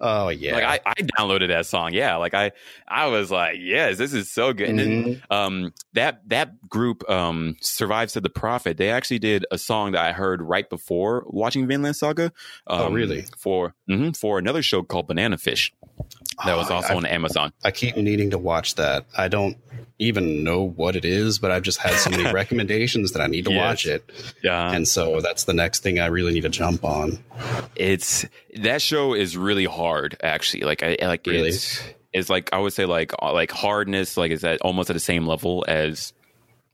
Oh yeah, Like I, I downloaded that song. Yeah, like I, I was like, yes, this is so good. And then Mhm. um that that group um Survive Said The Prophet they actually did a song that i heard right before watching vinland saga um, Oh, really? for mhm, for another show called banana fish that was Oh, also I, on amazon I keep needing to watch that. I don't even know what it is, but I've just had so many recommendations that I need to Yes. watch it, yeah and so that's the next thing I really need to jump on. it's that show is really hard actually like i like Really? it's it's like i would say like uh, like hardness like is at almost at the same level as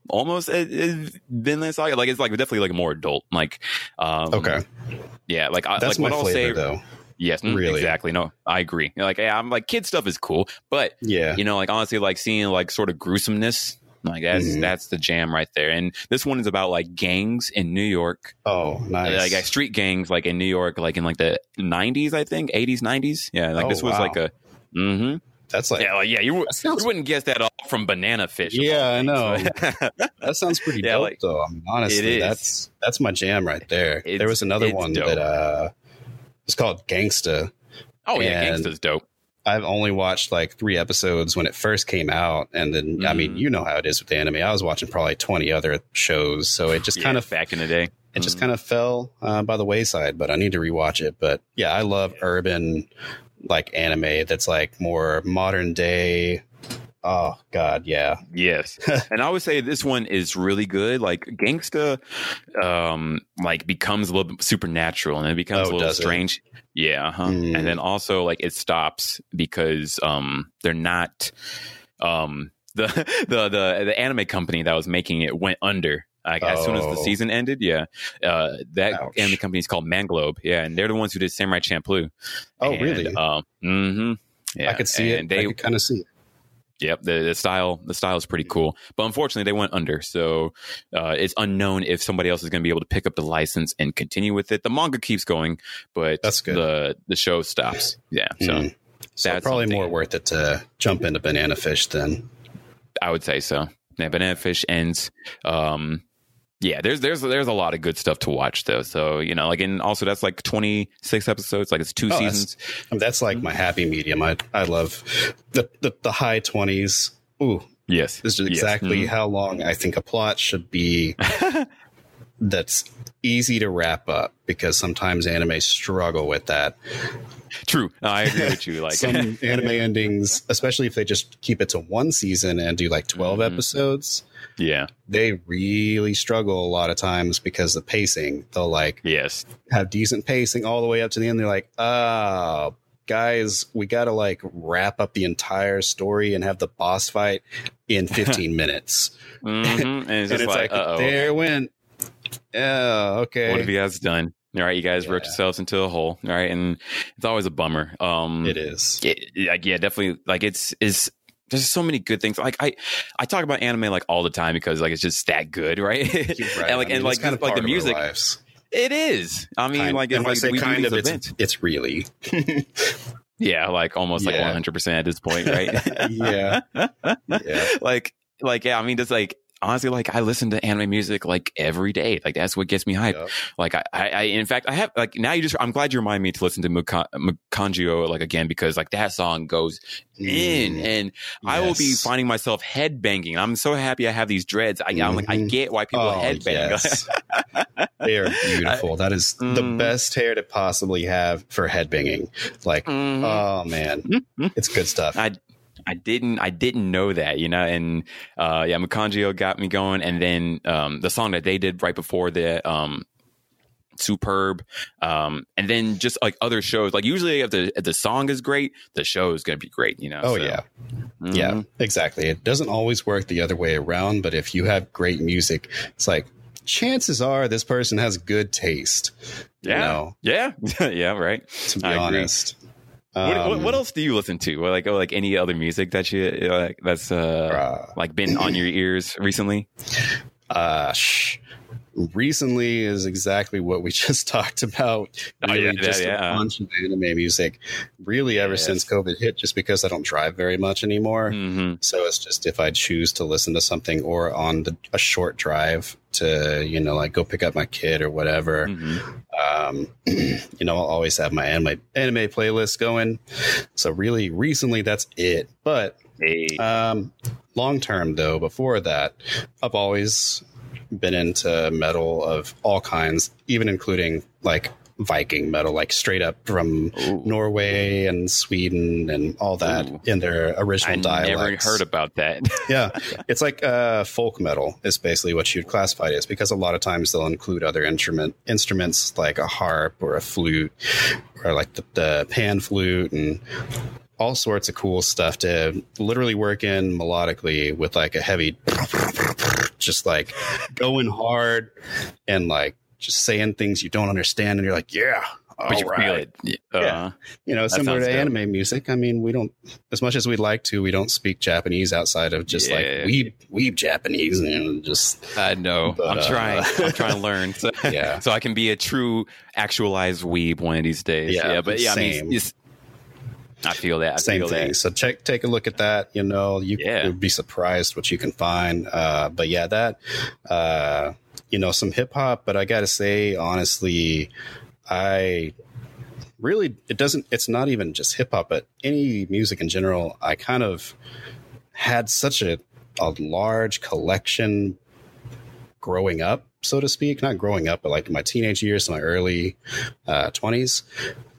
almost as, as vinland saga like it's like definitely like more adult like um Okay, yeah like I, that's like my what flavor i'll say though. Yes, mm, Really? exactly. No, I agree. Like, yeah, I'm like kid stuff is cool, but Yeah, you know, like honestly, like seeing like sort of gruesomeness, like that's Mhm. that's the jam right there. And this one is about like gangs in New York, Oh, nice. like, like street gangs, like in New York, like in like the 90s, I think, 80s, 90s. Yeah, like Oh, this was wow. like a. Mm-hmm. that's like Yeah, like, yeah, you, sounds you wouldn't guess that off from Banana Fish. Yeah, I know. that sounds pretty Yeah, dope like- though. I mean, honestly, that's that's my jam right there. There was another one dope. that uh, was called Gangsta. oh yeah, And- Gangsta's dope. I've only watched like three episodes when it first came out, and then mm-hmm. I mean, you know how it is with the anime. I was watching probably twenty other shows, so it just yeah, kind of back in the day. It mm-hmm. just kind of fell uh, by the wayside, but I need to rewatch it. But yeah, I love urban like anime that's like more modern day Oh God, yeah. Yes. and I would say this one is really good. Like Gangsta um like becomes a little supernatural and it becomes oh, a little strange. It? Yeah, huh? Mm. And then also like it stops because um they're not um the the the the anime company that was making it went under. Like, oh. as soon as the oh. season ended, yeah, uh, that Ouch. anime company is called Manglobe, yeah, and they're the ones who did Samurai Champloo. Oh, and, really? Um, mm-hmm. Yeah, I could see and it. They kind of see it. Yep, the, the, style the style is pretty cool, but unfortunately they went under, so uh, it's unknown if somebody else is going to be able to pick up the license and continue with it. The manga keeps going, but that's good. the the show stops. Yeah, so, mm. so probably something. more worth it to jump into Banana Fish then. I would say so. Yeah, Banana Fish ends. Um, yeah, there's there's there's a lot of good stuff to watch though. So you know, like and also that's like 26 episodes, like it's two oh, seasons. That's, that's like my happy medium. I I love the the, the high 20s. Ooh, yes, this is exactly yes. mm-hmm. how long I think a plot should be. that's easy to wrap up because sometimes anime struggle with that. True, no, I agree with you. Like some anime endings, especially if they just keep it to one season and do like 12 mm-hmm. episodes yeah. They really struggle a lot of times because the pacing. They'll like yes have decent pacing all the way up to the end. They're like, oh, guys, we got to like wrap up the entire story and have the boss fight in 15 minutes. Mm-hmm. And it's, and it's like, like there went. Yeah, okay. What have you guys done? All right, you guys yeah. worked yourselves into a hole. All right, and it's always a bummer. Um, it is. It, like, yeah, definitely. Like, it's is there's so many good things. Like I, I talk about anime like all the time because like it's just that good, right? right. and like I mean, and like kind of like the music. It is. I mean, kind, like, it's like say kind of, it's, it's really. yeah, like almost yeah. like 100 percent at this point, right? yeah, yeah. Like, like yeah. I mean, just like honestly, like I listen to anime music like every day. Like that's what gets me hyped. Like I, I, I, in fact, I have like now you just, I'm glad you remind me to listen to Mukanjyo like again because like that song goes mm. in and yes. I will be finding myself head banging. I'm so happy I have these dreads. I, am like, I mm-hmm. get why people oh, head bang. Yes. they are beautiful. That is mm, the best hair to possibly have for head banging. Like, mm, oh man, mm-hmm. it's good stuff. I, I didn't I didn't know that, you know, and uh, yeah, Mukanjyo got me going, and then um, the song that they did right before the um, superb, um, and then just like other shows, like usually if the if the song is great, the show is going to be great, you know. Oh so. yeah, mm-hmm. yeah, exactly. It doesn't always work the other way around, but if you have great music, it's like chances are this person has good taste. Yeah, you know? yeah, yeah, right. To be I honest. Agree. What, um, what, what, else do you listen to? Like, oh, like any other music that you like that's uh, uh like been on your ears recently? Uh, sh- recently is exactly what we just talked about. Really, oh, yeah, just yeah, a bunch of anime music. Really, ever yes. since COVID hit, just because I don't drive very much anymore. Mm-hmm. So it's just if I choose to listen to something or on the, a short drive to, you know, like go pick up my kid or whatever. Mm-hmm. Um, you know, I'll always have my anime anime playlist going. So really, recently, that's it. But um, long term though, before that, I've always been into metal of all kinds, even including like Viking metal, like straight up from Ooh. Norway and Sweden and all that Ooh. in their original I dialects. Never heard about that. yeah, it's like uh, folk metal is basically what you'd classify it as because a lot of times they'll include other instrument instruments like a harp or a flute or like the, the pan flute and all sorts of cool stuff to literally work in melodically with like a heavy, just like going hard and like just saying things you don't understand. And you're like, yeah, but you right. feel it. Uh, yeah. You know, similar to dope. anime music. I mean, we don't, as much as we'd like to, we don't speak Japanese outside of just yeah. like weeb, weeb Japanese and just. I know. But, I'm uh, trying. I'm trying to learn. So, yeah. So I can be a true actualized weeb one of these days. Yeah. yeah but yeah, same. I mean, I feel that. I Same feel thing. That. So check, take a look at that. You know, you yeah. would be surprised what you can find. Uh, but yeah, that, uh, you know, some hip hop. But I got to say, honestly, I really, it doesn't. It's not even just hip hop, but any music in general. I kind of had such a a large collection growing up, so to speak. Not growing up, but like my teenage years my early uh, 20s.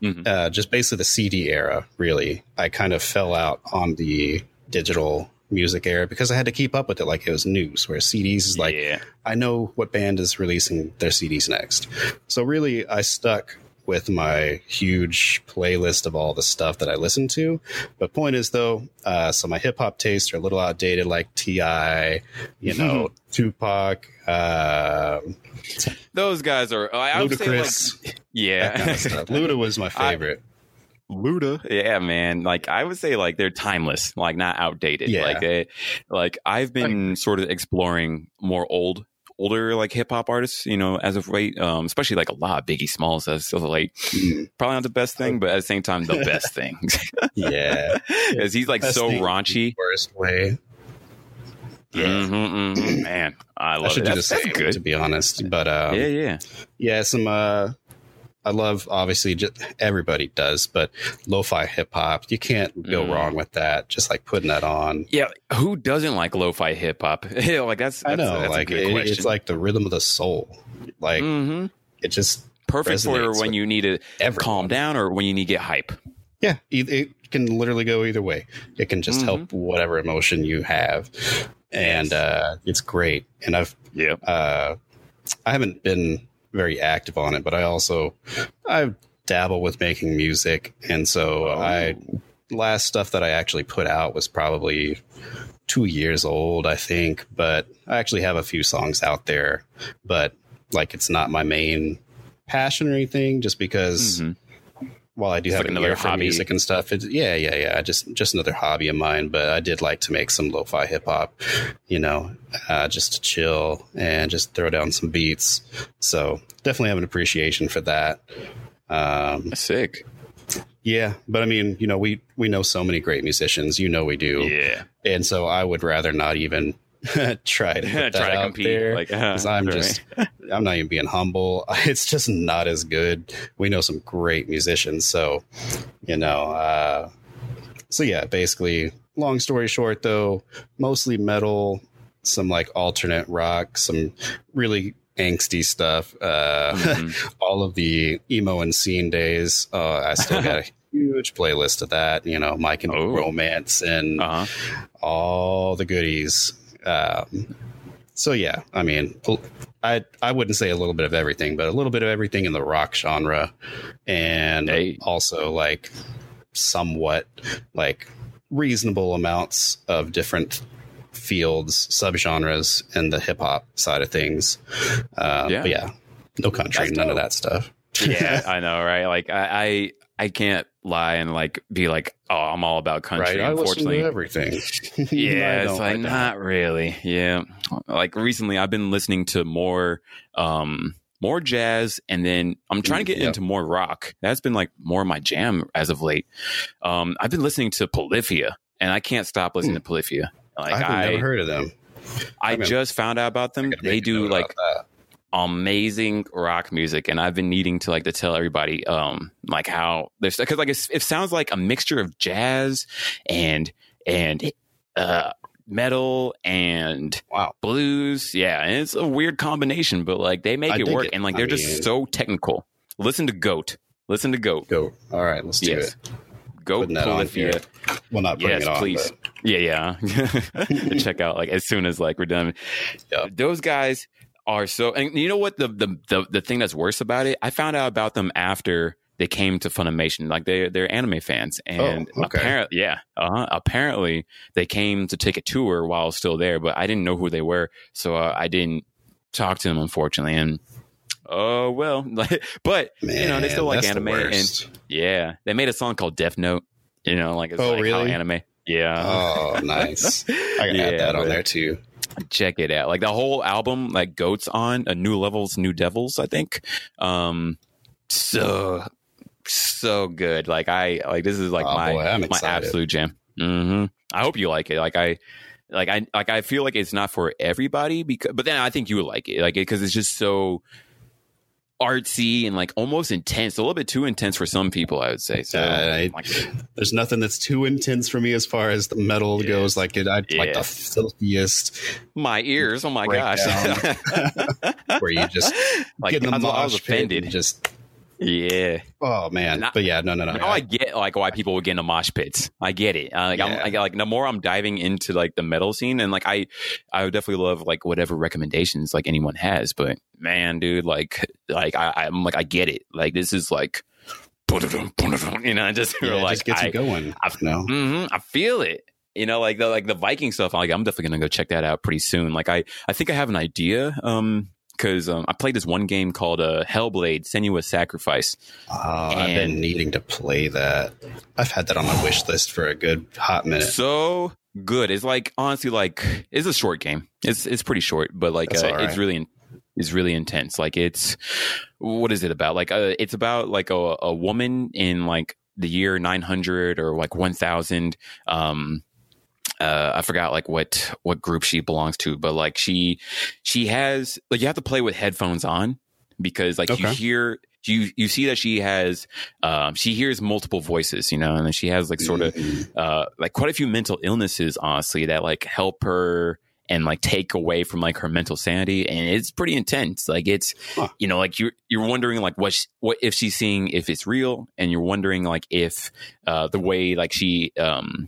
Mhm. Uh, just basically the CD era, really. I kind of fell out on the digital music era because I had to keep up with it like it was news, where CDs is like, yeah. I know what band is releasing their CDs next. So really, I stuck with my huge playlist of all the stuff that I listen to. But point is though, uh, so my hip hop tastes are a little outdated, like T.I., you know, Tupac, um Those guys are. I I would say like, yeah. kind of. Luda was my I- favorite. Luda. Yeah, man. Like I would say like they're timeless, like not outdated. Yeah. Like they like I've been sort of exploring more old older like hip hop artists, you know, as of late. Um, especially like a lot of Biggie Smalls as of late. Mm, Probably not the best thing, but at the same time the best thing. yeah, Because he's like Best so raunchy. Worst way. Yeah. Mhm, mhm. Man, I I should it. do the That's, that's same, good. to be honest. But um, yeah, yeah. Yeah, some. Uh, I love obviously just everybody does, but lo-fi hip hop. You can't go Mm. wrong with that. Just like putting that on. Yeah, who doesn't like lo-fi hip hop? like that's, I know, that's like it- question. it's like the rhythm of the soul. Like hmm it just perfect for when you need to everyone. calm down or when you need to get hype. Yeah, it, it can literally go either way. It can just Mhm. help whatever emotion you have, and uh, it's great. And I've Yeah. uh, I haven't been very active on it, but I also I dabble with making music, and so Oh. I last stuff that I actually put out was probably two years old, I think. But I actually have a few songs out there, but like it's not my main passion or anything, just because. Mhm. While I do It's have like another hobby. music and stuff, it's, yeah, yeah, yeah. Just just another hobby of mine. But I did like to make some lo-fi hip hop, you know, uh, just to chill and just throw down some beats. So definitely have an appreciation for that. Um, Sick. yeah, but I mean, you know, we we know so many great musicians. You know, we do, Yeah. and so I would rather not even try to put that Try to out compete. there. Like, uh, 'cause I'm just, I'm not even being humble. It's just not as good. We know some great musicians, so you know. uh So yeah, basically, long story short, though, mostly metal, some like alternate rock, some really angsty stuff. Uh Mhm. All of the emo and scene days. Uh, I still got a huge playlist of that. You know, Mike and Oh. Romance and Uh-huh. all the goodies. Um, so yeah, I mean, I I wouldn't say a little bit of everything, but a little bit of everything in the rock genre, and Hey. also like somewhat like reasonable amounts of different fields, subgenres and the hip hop side of things. Um, Yeah. but yeah, no country, That's none of that stuff. yeah, I know, right? Like I, I I can't lie and like be like, oh, I'm all about country. right? I listen to unfortunately, everything. yeah, I it's don't like that. not really. Yeah, like recently, I've been listening to more, um, more jazz, and then I'm trying to get Mm, yeah. into more rock. That's been like more my jam as of late. Um, I've been listening to Polyphia, and I can't stop listening to Polyphia. Like I've I, never heard of them. I I've just found out about them. They do like that. Amazing rock music and i've been needing to like to tell everybody um like how there's because like it's, it sounds like a mixture of jazz and and uh metal and wow. blues yeah and it's a weird combination but like they make I it work it. and like they're mean- just so technical listen to goat listen to goat Go. All right, let's do yes it. goat Putting that on here. Well, not yes it on, please but yeah yeah check out like as soon as like we're done Yeah. those guys are so and you know what the, the the the thing that's worse about it i found out about them after they came to funimation like they they're anime fans and Oh, okay. apparently yeah uh-huh, apparently they came to take a tour while still there but i didn't know who they were so uh, i didn't talk to them unfortunately and oh well but you know they still like anime and yeah they made a song called death note you know like it's Oh, like really? anime yeah Oh, nice. I can add that on but there too. Check it out. Like the whole album, like Goats on, a New Levels, New Devils, I think. Um, so so good. Like I like this is like Oh, my boy, my absolute jam. hmm I hope you like it. Like I. Like I like I feel like it's not for everybody because but then I think you would like it like it because it's just so artsy and like almost intense, a little bit too intense for some people, I would say. So, Uh, I- like, There's nothing that's too intense for me as far as the metal Yeah. goes. Like it, I like the filthiest my ears, oh my gosh, where you just like get in the I was, I was mosh pit offended. Just yeah, oh man, but yeah, no, no, no. now I get like why people would get into mosh pits. I get it. Uh, like, I'm, I, like the more I'm diving into like the metal scene, and like I, I would definitely love like whatever recommendations like anyone has. But man, dude, like, like I, I'm like I get it. Like this is like, you know, I just yeah, like just gets I, you going. I- no, hmm I feel it. You know, like the like the Viking stuff. Like I'm definitely gonna go check that out pretty soon. Like I I think I have an idea. Um, because um, I played this one game called uh, Hellblade: Senua's Sacrifice. oh, I've been needing to play that. I've had that on my wish list for a good hot minute. So good. It's like honestly, like it's a short game. It's it's pretty short, but like uh, right. it's really in, it's really intense. Like it's what is it about? Like uh, it's about like a a woman in like the year 900 or like 1000 um uh, I forgot like what what group she belongs to, but like she she has like you have to play with headphones on because like you hear you you see that she has um she hears multiple voices, you know, and then she has like sort of Mhm. uh like quite a few mental illnesses honestly that like help her and like take away from like her mental sanity and it's pretty intense like it's Huh. you know like you're you're wondering like what she, what if she's seeing if it's real and you're wondering like if uh the way like she um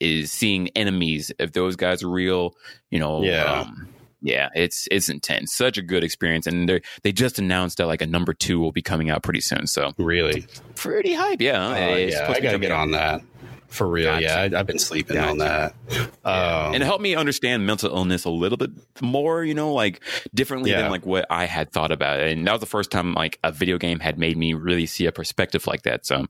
is seeing enemies if those guys are real you know Yeah. um yeah it's it's intense such a good experience and they they just announced that like a number two will be coming out pretty soon so Really? pretty hype yeah It's yeah, I gotta get out. on that for real. Gotcha. Yeah, I, I've been sleeping on that. Yeah. Um, and it helped me understand mental illness a little bit more, you know, like differently Yeah. than like what I had thought about it. And that was the first time like a video game had made me really see a perspective like that. So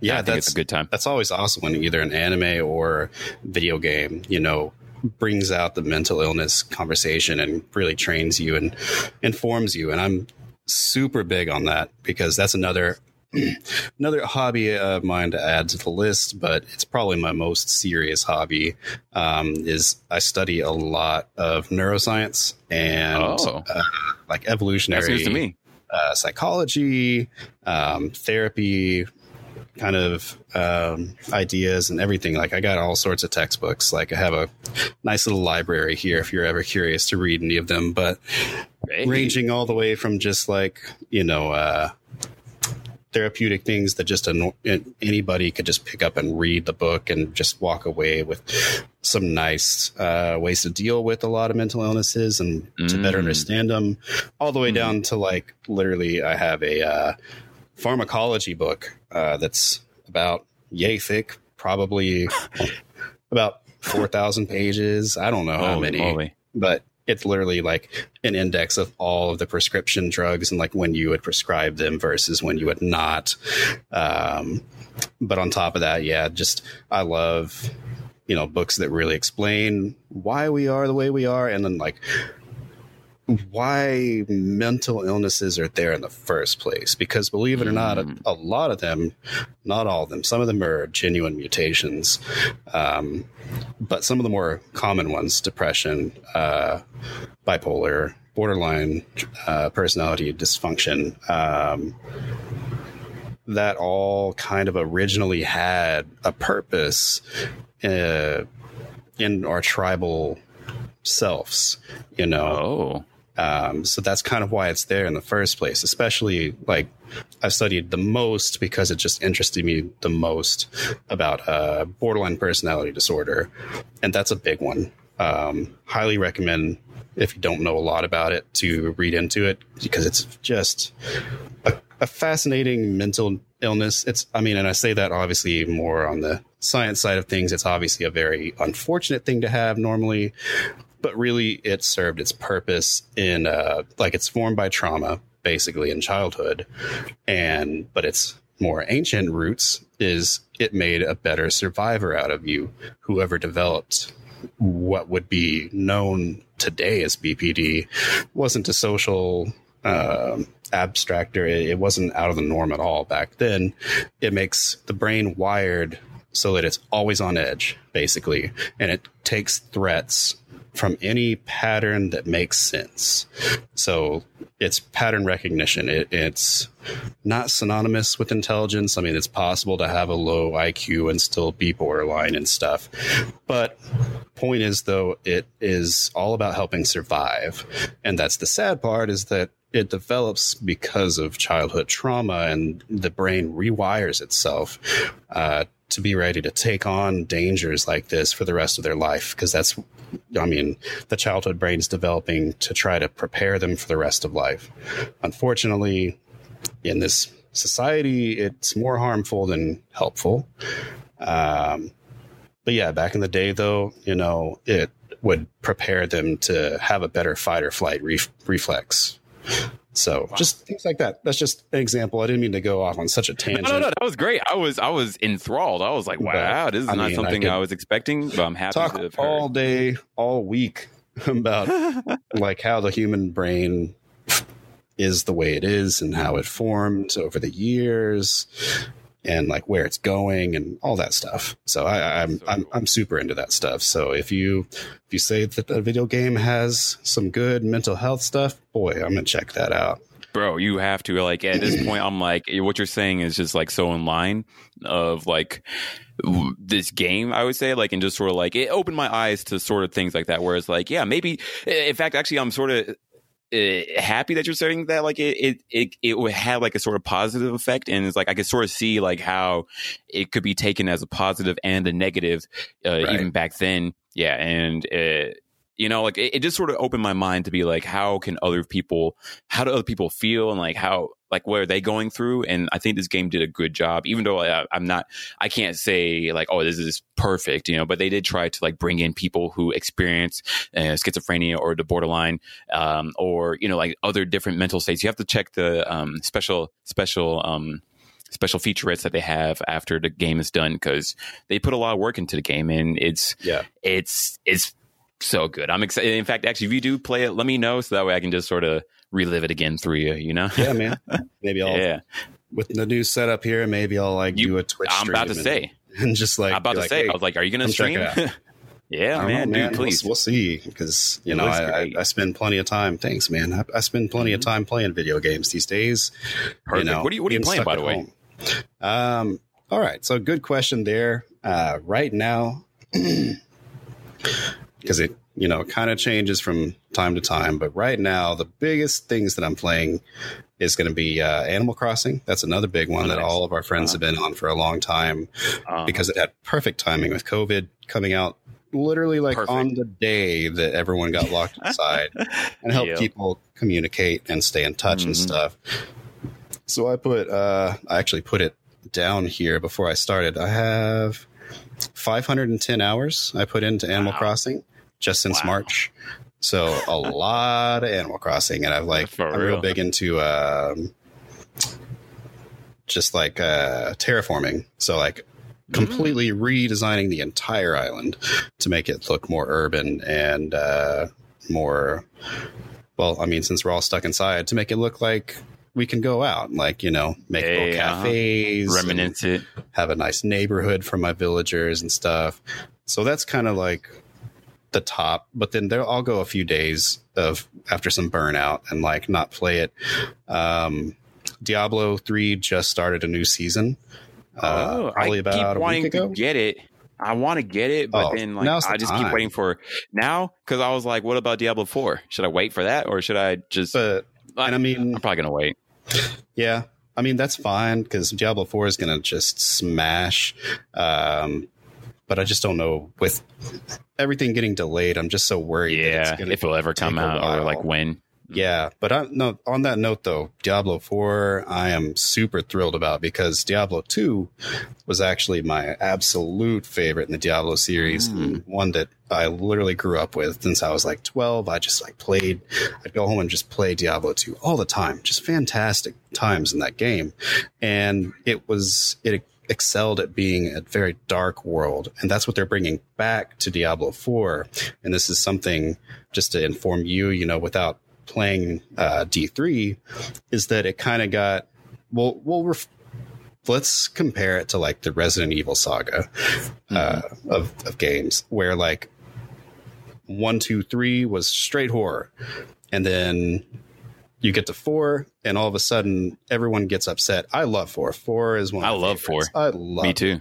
yeah, I think that's it's a good time. that's always awesome when either an anime or video game, you know, brings out the mental illness conversation and really trains you and informs you. And I'm super big on that because that's another another hobby of mine to add to the list, but it's probably my most serious hobby. Um, is I study a lot of neuroscience and Oh. uh, like evolutionary That's news to me. uh, psychology, um, therapy, kind of um, ideas and everything. Like I got all sorts of textbooks. Like I have a nice little library here if you're ever curious to read any of them. But Hey. ranging all the way from just like you know uh, therapeutic things that just an, anybody could just pick up and read the book and just walk away with some nice uh, ways to deal with a lot of mental illnesses and to better Mm. understand them all the way Mm. down to like literally i have a uh, pharmacology book uh, that's about yay thick probably about 4000 pages i don't know how Holy many moly. but it's literally like an index of all of the prescription drugs and like when you would prescribe them versus when you would not. Um, but on top of that, yeah, just I love you know books that really explain why we are the way we are, and then like why mental illnesses are there in the first place. Because believe it or not, a, Mm. a lot of them, not all of them, some of them are genuine mutations. Um, but some of the more common ones depression, uh, bipolar, borderline uh, personality dysfunction um, that all kind of originally had a purpose uh, in our tribal selves, you know. Oh. Um, so that's kind of why it's there in the first place, especially like I've studied the most because it just interested me the most about uh, borderline personality disorder. And that's a big one. Um, highly recommend if you don't know a lot about it to read into it because it's just a, a fascinating mental illness. It's, I mean, and I say that obviously more on the science side of things. It's obviously a very unfortunate thing to have normally, but really it served its purpose in uh, like it's formed by trauma basically in childhood. And but its more ancient roots is it made a better survivor out of you whoever developed what would be known today as bpd wasn't a social um, abstractor it, it wasn't out of the norm at all back then. It makes the brain wired so that it's always on edge basically. And it takes threats from any pattern that makes sense. So it's pattern recognition. It, it's not synonymous with intelligence. I mean, it's possible to have a low IQ and still be borderline and stuff. But point is, though, it is all about helping survive. And that's the sad part is that it develops because of childhood trauma and the brain rewires itself uh, to be ready to take on dangers like this for the rest of their life because that's i mean the childhood brain is developing to try to prepare them for the rest of life. Unfortunately in this society it's more harmful than helpful. Um, but yeah back in the day though you know it would prepare them to have a better fight or flight ref- reflex so wow. just things like that. That's just an example. I didn't mean to go off on such a tangent. No, no, no, that was great. I was, I was enthralled. I was like, wow, but, this is I not mean, something I, I, was expecting. But I'm happy talk to have all day, all week about like how the human brain is the way it is and how it formed over the years and like where it's going and all that stuff. So I, am I'm, I'm I'm super into that stuff. So if you if you say that a video game has some good mental health stuff, boy, I'm gonna check that out. Bro, you have to like at this point. I'm like, what you're saying is just like so in line of like this game. I would say like and just sort of like it opened my eyes to sort of things like that. Whereas like yeah, maybe in fact actually I'm sort of uh, happy that you're saying that like it, it it it would have like a sort of positive effect and it's like i could sort of see like how it could be taken as a positive and a negative uh, right. even back then yeah and uh, you know like it, it, just sort of opened my mind to be like how can other people how do other people feel and like how like what are they going through? And i think this game did a good job even though I, i'm not i can't say like oh this is perfect you know but they did try to like bring in people who experience uh, schizophrenia or the borderline um, or you know like other different mental states. You have to check the um, special special um, special featurettes that they have after the game is done because they put a lot of work into the game and it's yeah. it's it's so good. I'm excited. In fact, actually, if you do play it, let me know so that way I can just sort of relive it again through you. You know? Yeah, man. Maybe I'll. yeah. With the new setup here, maybe I'll like you, do a Twitch. I'm about to and, say. And just like I'm about to like, say, hey, I was like, "Are you going to stream?" yeah, man, know, man, dude, please. We'll, we'll see because you know I, I, I, spend plenty of time. Thanks, man. I, I spend plenty mm-hmm. of time playing video games these days. Perfect. You know, what are you What are you playing, by the way? Home. Um. All right. So good question there. Uh, right now, because it you know, kind of changes from time to time. But right now, the biggest things that I'm playing is going to be uh, Animal Crossing. That's another big one oh, that all of our friends uh-huh. have been on for a long time uh-huh. because it had perfect timing with COVID coming out literally like perfect. on the day that everyone got locked inside and help yep. people communicate and stay in touch mm-hmm. and stuff. So I put, uh, I actually put it down here before I started. I have 510 hours I put into Animal wow. Crossing just since wow. March. So a lot of Animal Crossing, and I've like For I'm real. real big into um, just like uh, terraforming. So like completely mm. redesigning the entire island to make it look more urban and uh, more. Well, I mean, since we're all stuck inside, to make it look like we can go out, like you know, make hey, little uh-huh. cafes, uh-huh. reminisce it, have a nice neighborhood for my villagers and stuff. So that's kind of like the top, but then there I'll go a few days of after some burnout and like not play it. Um, Diablo three just started a new season. Uh, oh, probably I about keep wanting to get it. I want to get it, but oh, then like I just time. keep waiting for now because I was like, what about Diablo four? Should I wait for that or should I just? But, and I mean, I'm probably gonna wait. Yeah, I mean that's fine because Diablo four is gonna just smash. Um, but I just don't know with everything getting delayed. I'm just so worried. Yeah, if it'll ever come out or like when. Yeah, but I, no. On that note, though, Diablo Four, I am super thrilled about because Diablo Two was actually my absolute favorite in the Diablo series, mm. one that I literally grew up with since I was like 12. I just like played. I'd go home and just play Diablo Two all the time. Just fantastic times in that game, and it was it excelled at being a very dark world. And that's what they're bringing back to Diablo 4. And this is something just to inform you, you know, without playing uh, D3, is that it kind of got, well, we'll ref- let's compare it to like the Resident Evil saga uh, mm-hmm. of, of games, where like one, two, three was straight horror. And then you get to four, and all of a sudden everyone gets upset. I love four. Four is one. I love favorites. four. I love. Me too.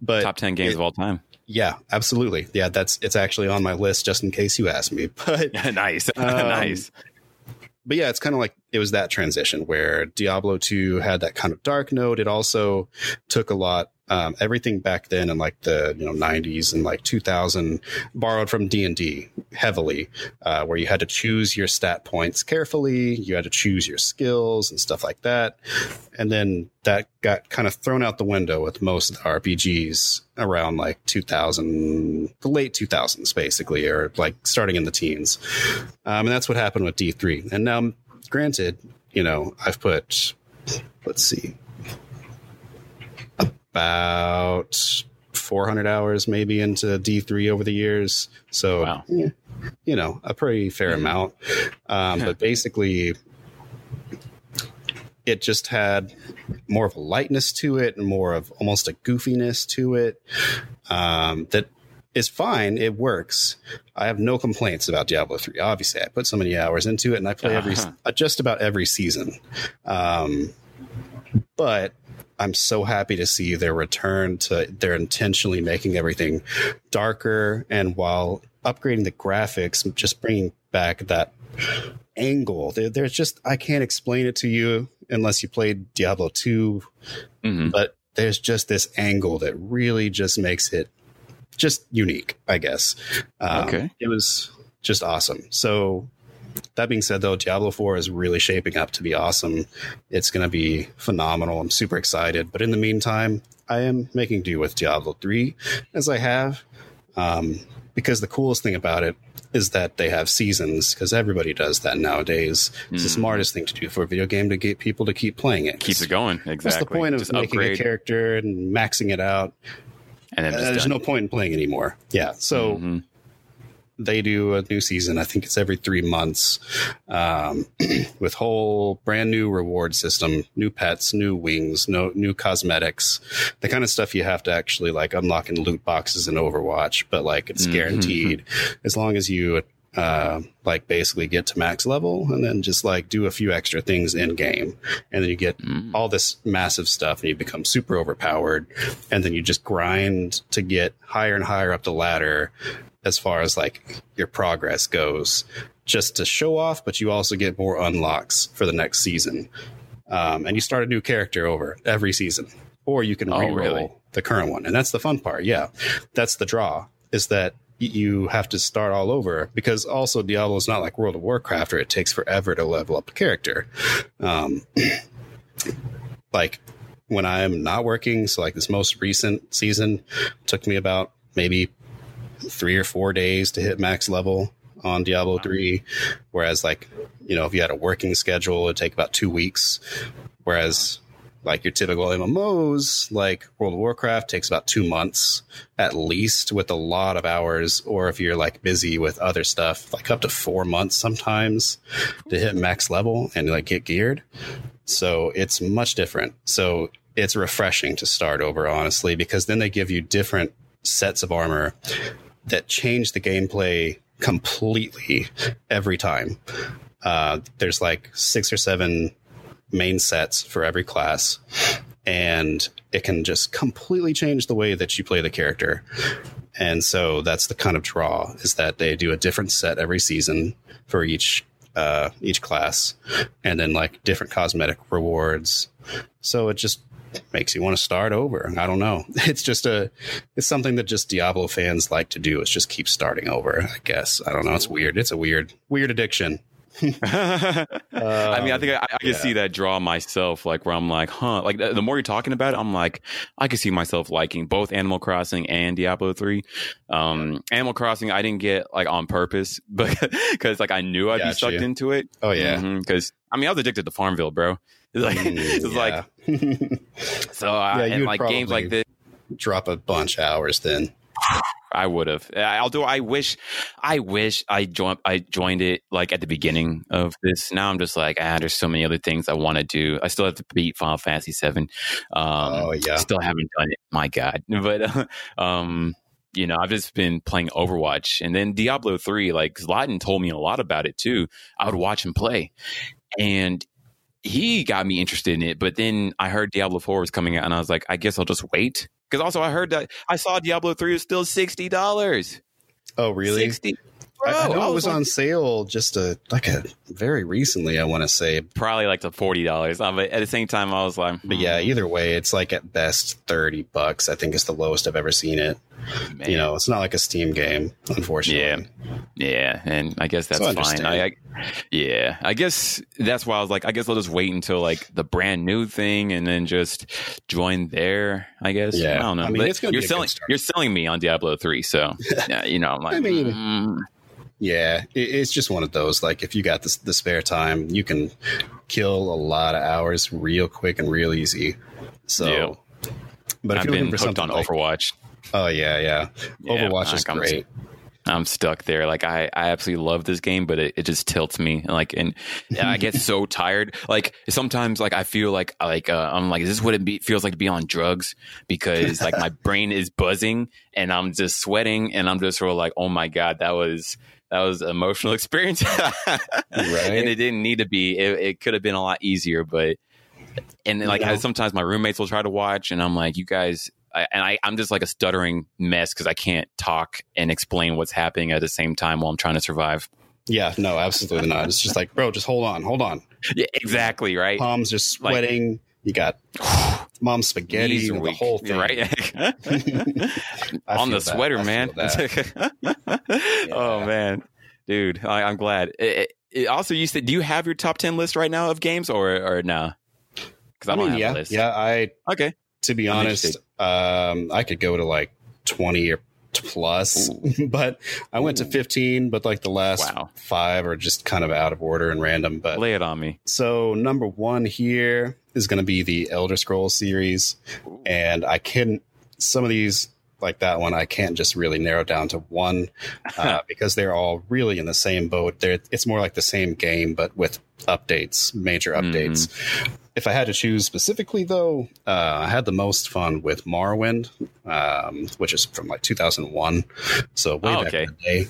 But top ten games it, of all time. Yeah, absolutely. Yeah, that's it's actually on my list just in case you ask me. But nice, um, nice. But yeah, it's kind of like it was that transition where Diablo 2 had that kind of dark note. It also took a lot um, everything back then in like the you know 90s and like 2000 borrowed from d&d heavily uh, where you had to choose your stat points carefully you had to choose your skills and stuff like that. And then that got kind of thrown out the window with most of the rpgs around like 2000 the late 2000s basically or like starting in the teens. Um, and that's what happened with d3 and now granted you know i've put let's see about 400 hours maybe into D3 over the years. So, wow. yeah, you know, a pretty fair mm-hmm. amount. Um, but basically, it just had more of a lightness to it and more of almost a goofiness to it um, that is fine. It works. I have no complaints about Diablo 3. Obviously, I put so many hours into it and I play every, uh-huh. just about every season. Um, but I'm so happy to see their return to they're intentionally making everything darker and while upgrading the graphics, just bringing back that angle. There, there's just I can't explain it to you unless you played Diablo 2, mm-hmm. but there's just this angle that really just makes it just unique, I guess. Um, okay, it was just awesome. So that being said, though, Diablo 4 is really shaping up to be awesome. It's going to be phenomenal. I'm super excited. But in the meantime, I am making do with Diablo 3 as I have. Um, because the coolest thing about it is that they have seasons because everybody does that nowadays. It's mm. the smartest thing to do for a video game to get people to keep playing it. Keeps it going. Exactly. That's the point of Just making upgrade. a character and maxing it out. And then uh, there's done. no point in playing anymore. Yeah. So mm-hmm they do a new season. I think it's every three months, um, with whole brand new reward system, new pets, new wings, no new cosmetics, the kind of stuff you have to actually like unlock in loot boxes in Overwatch. But like it's mm-hmm. guaranteed as long as you uh, like basically get to max level and then just like do a few extra things in game. And then you get mm. all this massive stuff and you become super overpowered. And then you just grind to get higher and higher up the ladder as far as like your progress goes, just to show off, but you also get more unlocks for the next season. Um, and you start a new character over every season, or you can oh, reroll really? the current one. And that's the fun part. Yeah. That's the draw is that you have to start all over because also Diablo is not like World of Warcraft where it takes forever to level up a character. Um, like when I'm not working, so like this most recent season took me about maybe three or four days to hit max level on Diablo 3. Whereas, like, you know, if you had a working schedule, it'd take about two weeks. Whereas, like your typical MMOs, like World of Warcraft, takes about two months at least with a lot of hours. Or if you're like busy with other stuff, like up to four months sometimes to hit max level and like get geared. So it's much different. So it's refreshing to start over, honestly, because then they give you different sets of armor that change the gameplay completely every time. Uh, there's like six or seven main sets for every class, and it can just completely change the way that you play the character. And so that's the kind of draw is that they do a different set every season for each uh, each class, and then like different cosmetic rewards. So it just makes you want to start over. I don't know. It's just a, it's something that just Diablo fans like to do. Is just keep starting over. I guess I don't know. It's weird. It's a weird, weird addiction. I mean, I think I, I can yeah. see that draw myself, like where I'm like, huh, like the, the, more you're talking about it, I'm like, I can see myself liking both Animal Crossing and Diablo 3. Um, Animal Crossing, I didn't get like on purpose, but because like I knew I'd be sucked into it. Oh, yeah. Because mm-hmm, I mean, I was addicted to Farmville, bro. It's like, mm, it's like, so, uh, yeah, and like games like this. Drop a bunch of hours then. I would have. Although I wish, I wish I joined. I joined it like at the beginning of this. Now I'm just like, ah, there's so many other things I want to do. I still have to beat Final Fantasy Seven. Um, oh yeah, still haven't done it. My God, but uh, um, you know, I've just been playing Overwatch, and then Diablo three. Like Zlatan told me a lot about it too. I would watch him play, and he got me interested in it. But then I heard Diablo Four was coming out, and I was like, I guess I'll just wait. Because also I heard that I saw Diablo Three is still sixty dollars. Oh, really? Sixty. I, I know I it was was like- on sale just a like a very recently. I want to say, Probably like the forty dollars. Uh, but at the same time, I was like, but yeah, hmm, either way, it's like at best thirty bucks. I think it's the lowest I've ever seen it. man. You know, it's not like a Steam game, unfortunately. Yeah, yeah, and I guess that's So fine. I, I, yeah, I guess that's why I was like, I guess I'll just wait until like the brand new thing, and then just join there. I guess. Yeah. I don't know. I mean, But it's gonna you're selling. You're selling me on Diablo three, so yeah, you know, I'm like, I mean, mm, Yeah, it, it's just one of those. Like, if you got the, the spare time, you can kill a lot of hours real quick and real easy. So, Yeah. but I've been hooked on like, Overwatch. oh yeah, yeah, Yeah, Overwatch is I'm- great. I'm stuck there. Like I, I absolutely love this game, but it, it just tilts me. And like, and, and I get so tired. Like sometimes, like I feel like, like uh, I'm like, is this what it be, feels like to be on drugs? Because like my brain is buzzing and I'm just sweating, and I'm just sort of like, oh my god, that was that was an emotional experience, And it didn't need to be. It, it could have been a lot easier, but and like? I, sometimes my roommates will try to watch, and I'm like, you guys. I, and I, I'm just like a stuttering mess because I can't talk and explain what's happening at the same time while I'm trying to survive. Yeah, no, absolutely not. It's just like, bro, just hold on, hold on. Yeah, exactly. Right. Palms just Like- sweating. You got mom's spaghetti, the weak, whole thing. right? On the sweater, man. that. Oh man, dude, I, I'm glad. It, it- also, you said, do you have your top ten list right now of games or or no? Because I I don't mean, have yeah, a list. yeah. I Okay. to be I'm honest, um, I could go to like twenty or plus, but I went to fifteen. But like the last Wow. five are just kind of out of order and random. But Lay it on me. so number one here is going to be the Elder Scrolls series, and I can some of these like that one I can't just really narrow down to one uh, because they're all really in the same boat. They're, it's more like the same game but with updates, major updates. If I had to choose specifically, though, uh, I had the most fun with Morrowind, um, which is from like 2001, so way Oh, back okay. in the day.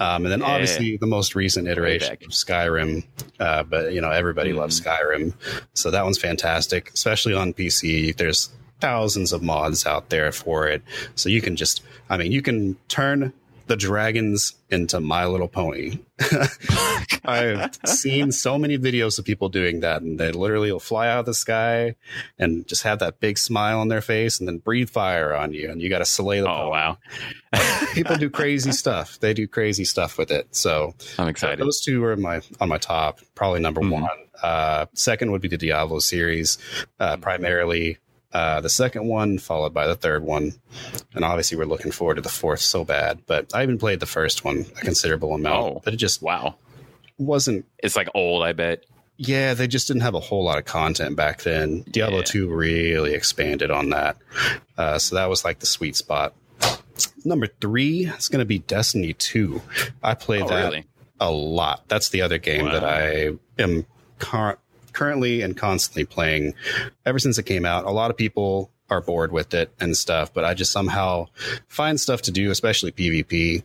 Um, and then Yeah. obviously the most recent iteration of Skyrim, uh, but you know everybody Mm. loves Skyrim, so that one's fantastic, especially on PC. There's thousands of mods out there for it, so you can just, I mean, you can turn the dragons into My Little Pony. I've seen so many videos of people doing that, and they literally will fly out of the sky and just have that big smile on their face, and then breathe fire on you, and you got to slay the. Oh pony. wow, People do crazy stuff. They do crazy stuff with it. So I'm excited. those two are my on my top. Probably number Mhm. one. Uh, second would be the Diablo series, uh, primarily. Uh, the second one, followed by the third one, and obviously we're looking forward to the fourth so bad. But I even played the first one a considerable amount, Oh. but it just Wow, wasn't. it's like old. I bet. Yeah, they just didn't have a whole lot of content back then. Diablo Yeah. two really expanded on that, uh, so that was like the sweet spot. Number three is going to be Destiny two. I played Oh that really? a lot. That's the other game Wow. that I am cur- currently and constantly playing ever since it came out. A lot of people are bored with it and stuff, but I just somehow find stuff to do, especially PvP.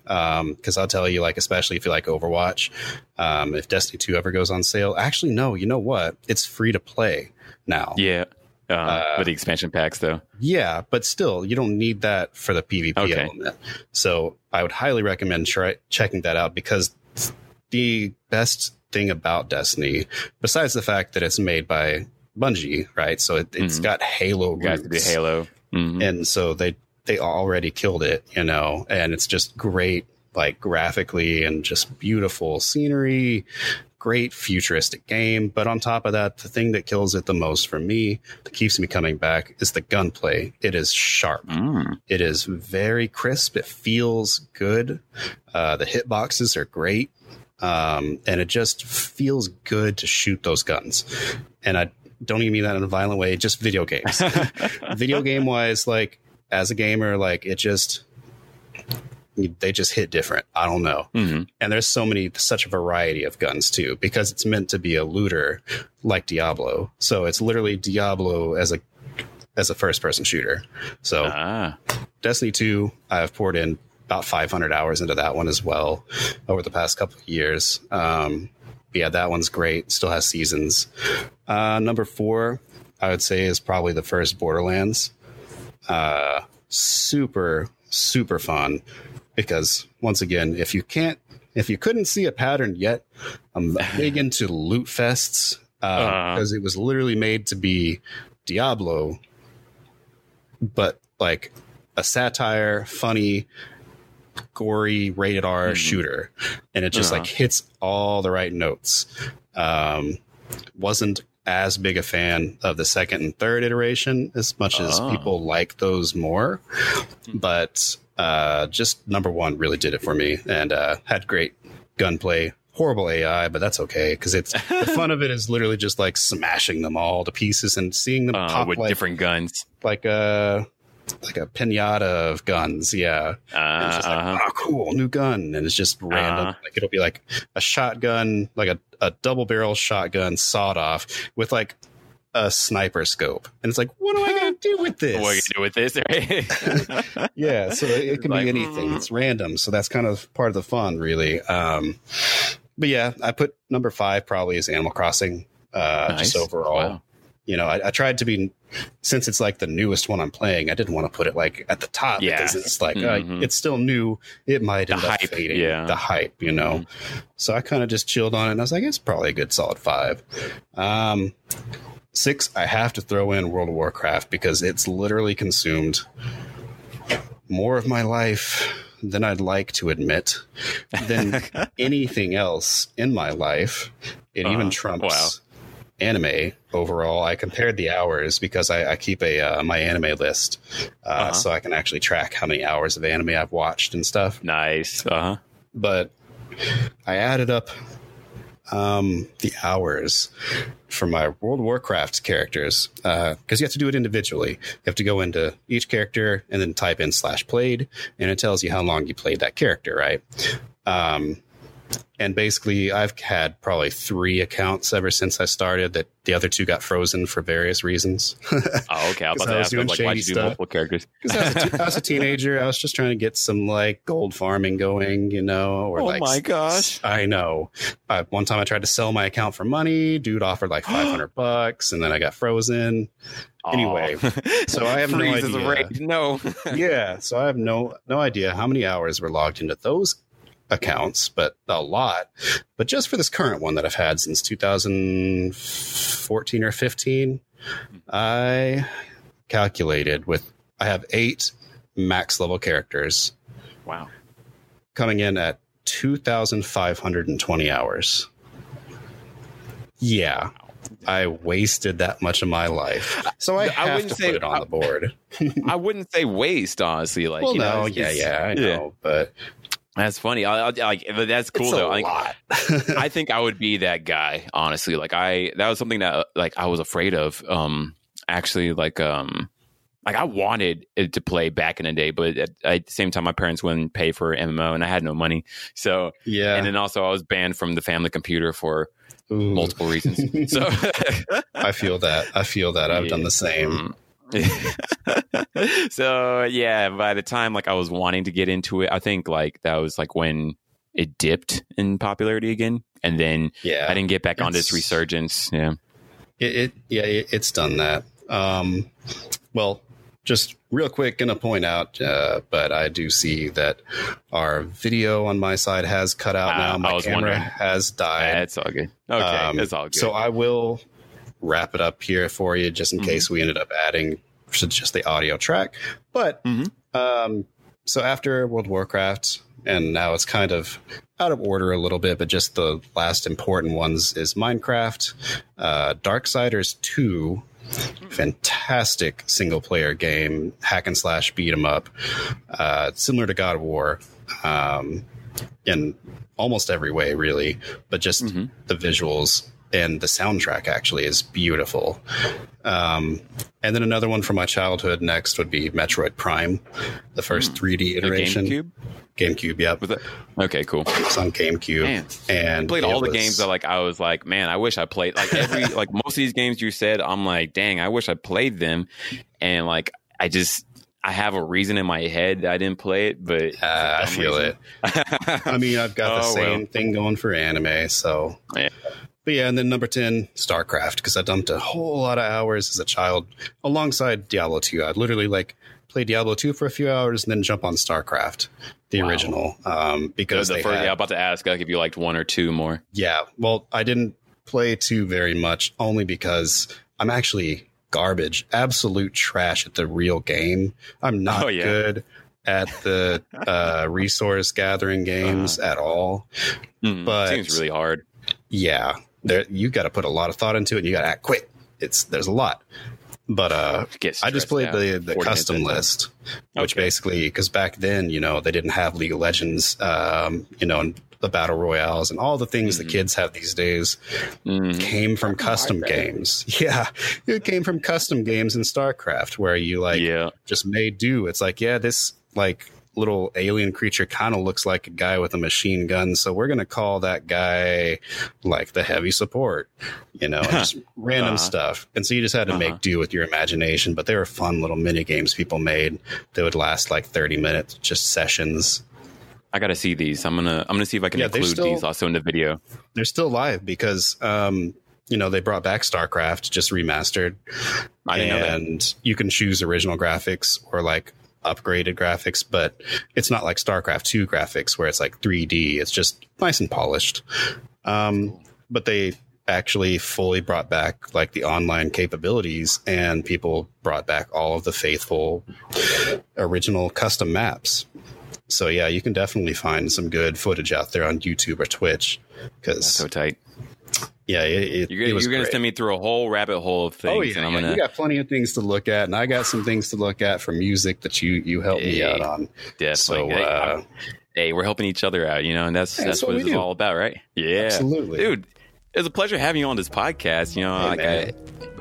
Because I'll tell you, like, especially if you like Overwatch, um, if Destiny 2 ever goes on sale, actually, no, you know what? It's free to play now. Yeah. Uh, Uh, with the expansion packs, though. Yeah, but still, you don't need that for the PvP Okay. element. So I would highly recommend try, checking that out because the best thing about Destiny, besides the fact that it's made by Bungie, right? So it, it's Mhm. got Halo You guys could be roots, Halo. Mhm. and so they they already killed it, you know, and it's just great, like graphically and just beautiful scenery. Great futuristic game, but on top of that, the thing that kills it the most for me, that keeps me coming back, is the gunplay. It is sharp. Mm. It is very crisp. It feels good. Uh, the hitboxes are great. Um, and it just feels good to shoot those guns. And I don't even mean that in a violent way, just video games. video game wise, like as a gamer, like it just, they just hit different. I don't know. Mhm. And there's so many, such a variety of guns too, because it's meant to be a looter like Diablo. So it's literally Diablo as a, as a first person shooter. So Ah. Destiny 2, I've poured in about 500 hours into that one as well over the past couple of years. Um, yeah, that one's great. Still has seasons. Uh, number four, I would say, is probably the first Borderlands. Uh, super, super fun because once again, if you can't, if you couldn't see a pattern yet, I'm big into loot fests Uh-huh. because it was literally made to be Diablo, but like a satire, funny, gory, rated R Mhm. shooter, and it just Uh-huh. like hits all the right notes. Um, wasn't as big a fan of the second and third iteration as much as Oh. people like those more, but uh, just number one really did it for me, and uh, had great gunplay. Horrible AI, but that's okay because it's the fun of it is literally just like smashing them all to pieces and seeing them Uh, pop with like different guns. like a like a pinata of guns. Yeah, And Uh, just like, uh-huh. oh, cool, new gun, and it's just random. Uh-huh. Like it'll be like a shotgun, like a, a double barrel shotgun sawed off with like a sniper scope, and it's like, what am I gonna do with this? What are you gonna do with this? Right? yeah, so it, it can Like, be anything. mm. It's random, so that's kind of part of the fun, really. Um, but yeah, I put number five probably as Animal Crossing. Uh, Nice. Just overall, Wow. you know, I, I tried to be since it's like the newest one I'm playing. I didn't want to put it like at the top Yeah. because it's like Mhm. uh, it's still new. It might The end up hype, fading. yeah. The hype, you know. So I kind of just chilled on it, and I was like, it's probably a good solid five. Um, six, I have to throw in World of Warcraft because it's literally consumed more of my life than I'd like to admit than anything else in my life. It Uh-huh. even trumps Wow. Anime overall. I compared the hours because I, I keep a uh, MyAnimeList, uh, Uh-huh. so I can actually track how many hours of anime I've watched and stuff. nice. Uh huh. But I added up um, the hours for my World of Warcraft characters because you have to do it individually. You have to go into each character and then type in slash played, and it tells you how long you played that character, right? Um, and basically, I've had probably three accounts ever since I started. That the other two got frozen for various reasons. Oh, okay. I was about I to ask, doing like, you do multiple characters? Because I, was a te- I was a teenager, I was just trying to get some like gold farming going, you know. Or Oh like, my gosh. I know. Uh, one time I tried to sell my account for money. Dude offered like five hundred bucks, and then I got frozen. Anyway, so I have no idea. No. yeah, so I have no no idea how many hours were logged into those accounts, but a lot. But just for this current one that I've had since 2014 or 15, I calculated with I have eight max level characters wow. coming in at 2,520 hours. Yeah. I wasted that much of my life. So I I wouldn't say- put it on the board. I wouldn't say waste, honestly. Like, well, you know, no, yeah, yeah, I know, but That's funny. I, I, like, that's cool though. a Like, lot. I think I would be that guy, honestly. Like I that was something that like I was afraid of. Um actually like um like I wanted it to play back in the day, but at, at the same time my parents wouldn't pay for MMO and I had no money. So yeah, and then also I was banned from the family computer for Ooh. multiple reasons. So I feel that. I feel that. I've done the same. So yeah, by the time like I was wanting to get into it, I think like that was like when it dipped in popularity again, and then Yeah, I didn't get back on this It's- resurgence. Yeah. It, it yeah, it, it's done that. Um, well, just real quick, gonna point out, uh, but I do see that our video on my side has cut out Ah, now. My camera wondering. has died. That's all good. Okay, Um, that's all good. So I will wrap it up here for you, just in Mhm. case we ended up adding just the audio track. But Mhm. um, so after World of Warcraft, and now it's kind of out of order a little bit, but just the last important ones is Minecraft, uh, Darksiders Two. Fantastic single player game, hack and slash beat 'em up, uh, similar to God of War, um, in almost every way, really. But just Mhm. the visuals and the soundtrack actually is beautiful. Um, and then another one from my childhood next would be Metroid Prime, the first 3D The iteration. GameCube GameCube, yep. was? Okay, cool. It's on GameCube. Man, and I played all the games that like I was like, man, I wish I played like every like most of these games you said. I'm like, dang, I wish I played them, and like I just I have a reason in my head that I didn't play it, but uh, I feel reason. it. I mean, I've got oh, the same well. thing going for anime, so. Yeah. But yeah, and then number 10, StarCraft, because I dumped a whole lot of hours as a child alongside Diablo 2. I'd literally like play Diablo 2 for a few hours and then jump on StarCraft, the wow. original. Um, because the, the first, had, yeah, I'm about to ask like, if you liked one or two more. Yeah. Well, I didn't play two very much only because I'm actually garbage, absolute trash at the real game. I'm not oh, yeah. good at the uh, resource gathering games uh-huh. at all. Mm, but seems really hard. Yeah, there you got to put a lot of thought into it. and You got to act quick. It's there's a lot. But uh, I just played the the custom list, which okay. basically because back then you know they didn't have League of Legends, um, you know, and the battle royales and all the things mm-hmm. the kids have these days mm-hmm. came from custom games. Yeah, it came from custom games in StarCraft where you like yeah. just made do. It's like yeah, this like little alien creature kind of looks like a guy with a machine gun. So we're going to call that guy like the heavy support, you know, just random uh-huh. stuff. And so you just had to uh-huh. make do with your imagination. But they were fun little mini games people made that would last like 30 minutes, just sessions. I gotta see these. I'm gonna I'm gonna see if I can yeah, include still, these also in the video. They're still live because um, you know they brought back StarCraft just remastered, I know and you can choose original graphics or like upgraded graphics, but it's not like StarCraft 2 graphics where it's like 3D. It's just nice and polished. Um, but they actually fully brought back like the online capabilities and people brought back all of the faithful original custom maps. So yeah, you can definitely find some good footage out there on YouTube or Twitch because so tight yeah, it, it, you're, it you're going to send me through a whole rabbit hole of things. Oh yeah, yeah. Gonna... you got plenty of things to look at, and I got some things to look at for music that you you helped hey, me out on. Definitely. So, uh, hey, we're helping each other out, you know, and that's that's, that's what, what it's all about, right? Yeah, absolutely, dude. It's a pleasure having you on this podcast. You know, hey, like I,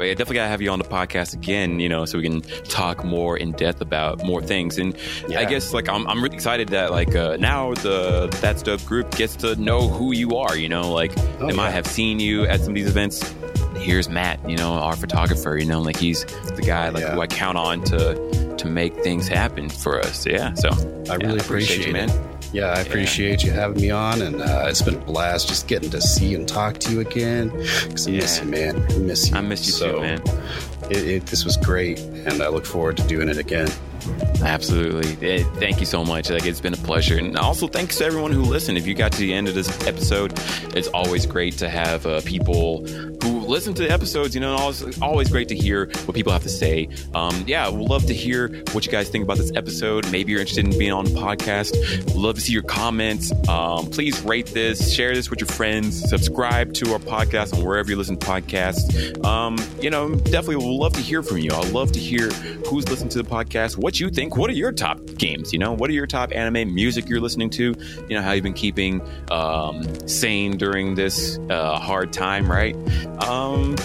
I definitely gotta have you on the podcast again, you know, so we can talk more in depth about more things. And yeah. I guess like I'm, I'm really excited that like uh, now the That's Dope group gets to know who you are. You know, like oh, they yeah. might have seen you at some of these events. Here's Matt, you know, our photographer. You know, like he's the guy like yeah. who I count on to to make things happen for us. Yeah, so I really appreciate, appreciate you, man. It. Yeah, I appreciate yeah. you having me on, and uh, it's been a blast just getting to see and talk to you again. Cause I yeah. miss you, man. I miss you. I miss you so too, man. It, it, this was great, and I look forward to doing it again. Absolutely. Thank you so much. Like it's been a pleasure. And also thanks to everyone who listened. If you got to the end of this episode, it's always great to have uh, people who listen to the episodes. You know, always, always great to hear what people have to say. Um, yeah, we'd love to hear what you guys think about this episode. Maybe you're interested in being on the podcast. We'd love to see your comments. Um, please rate this, share this with your friends, subscribe to our podcast on wherever you listen to podcasts. Um, you know, definitely would love to hear from you. I'd love to hear who's listening to the podcast, what you think. What are your top games? You know, what are your top anime music you're listening to? You know, how you've been keeping um, sane during this uh, hard time, right? Um,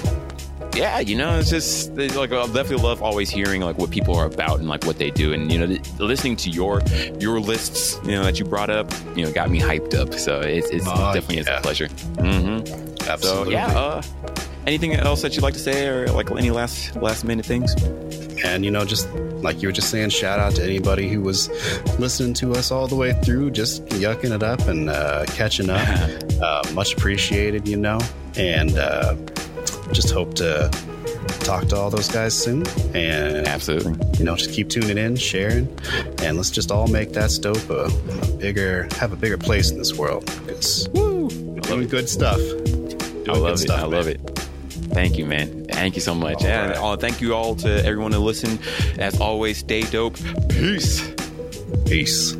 yeah, you know, it's just like I definitely love always hearing like what people are about and like what they do, and you know, listening to your your lists, you know, that you brought up, you know, got me hyped up. So it's, it's uh, definitely yeah. a pleasure. Mm-hmm. Absolutely. So yeah. Uh, anything else that you'd like to say, or like any last last minute things? And you know, just like you were just saying, shout out to anybody who was listening to us all the way through, just yucking it up and uh, catching up. uh, much appreciated, you know, and uh, just hope to talk to all those guys soon. And absolutely, you know, just keep tuning in, sharing, and let's just all make that dope a, a bigger, have a bigger place in this world because we're doing good stuff. Doing I love it. Stuff, I love it. Thank you, man. Thank you so much. All and right. uh, thank you all to everyone who listened. As always, stay dope. Peace. Peace.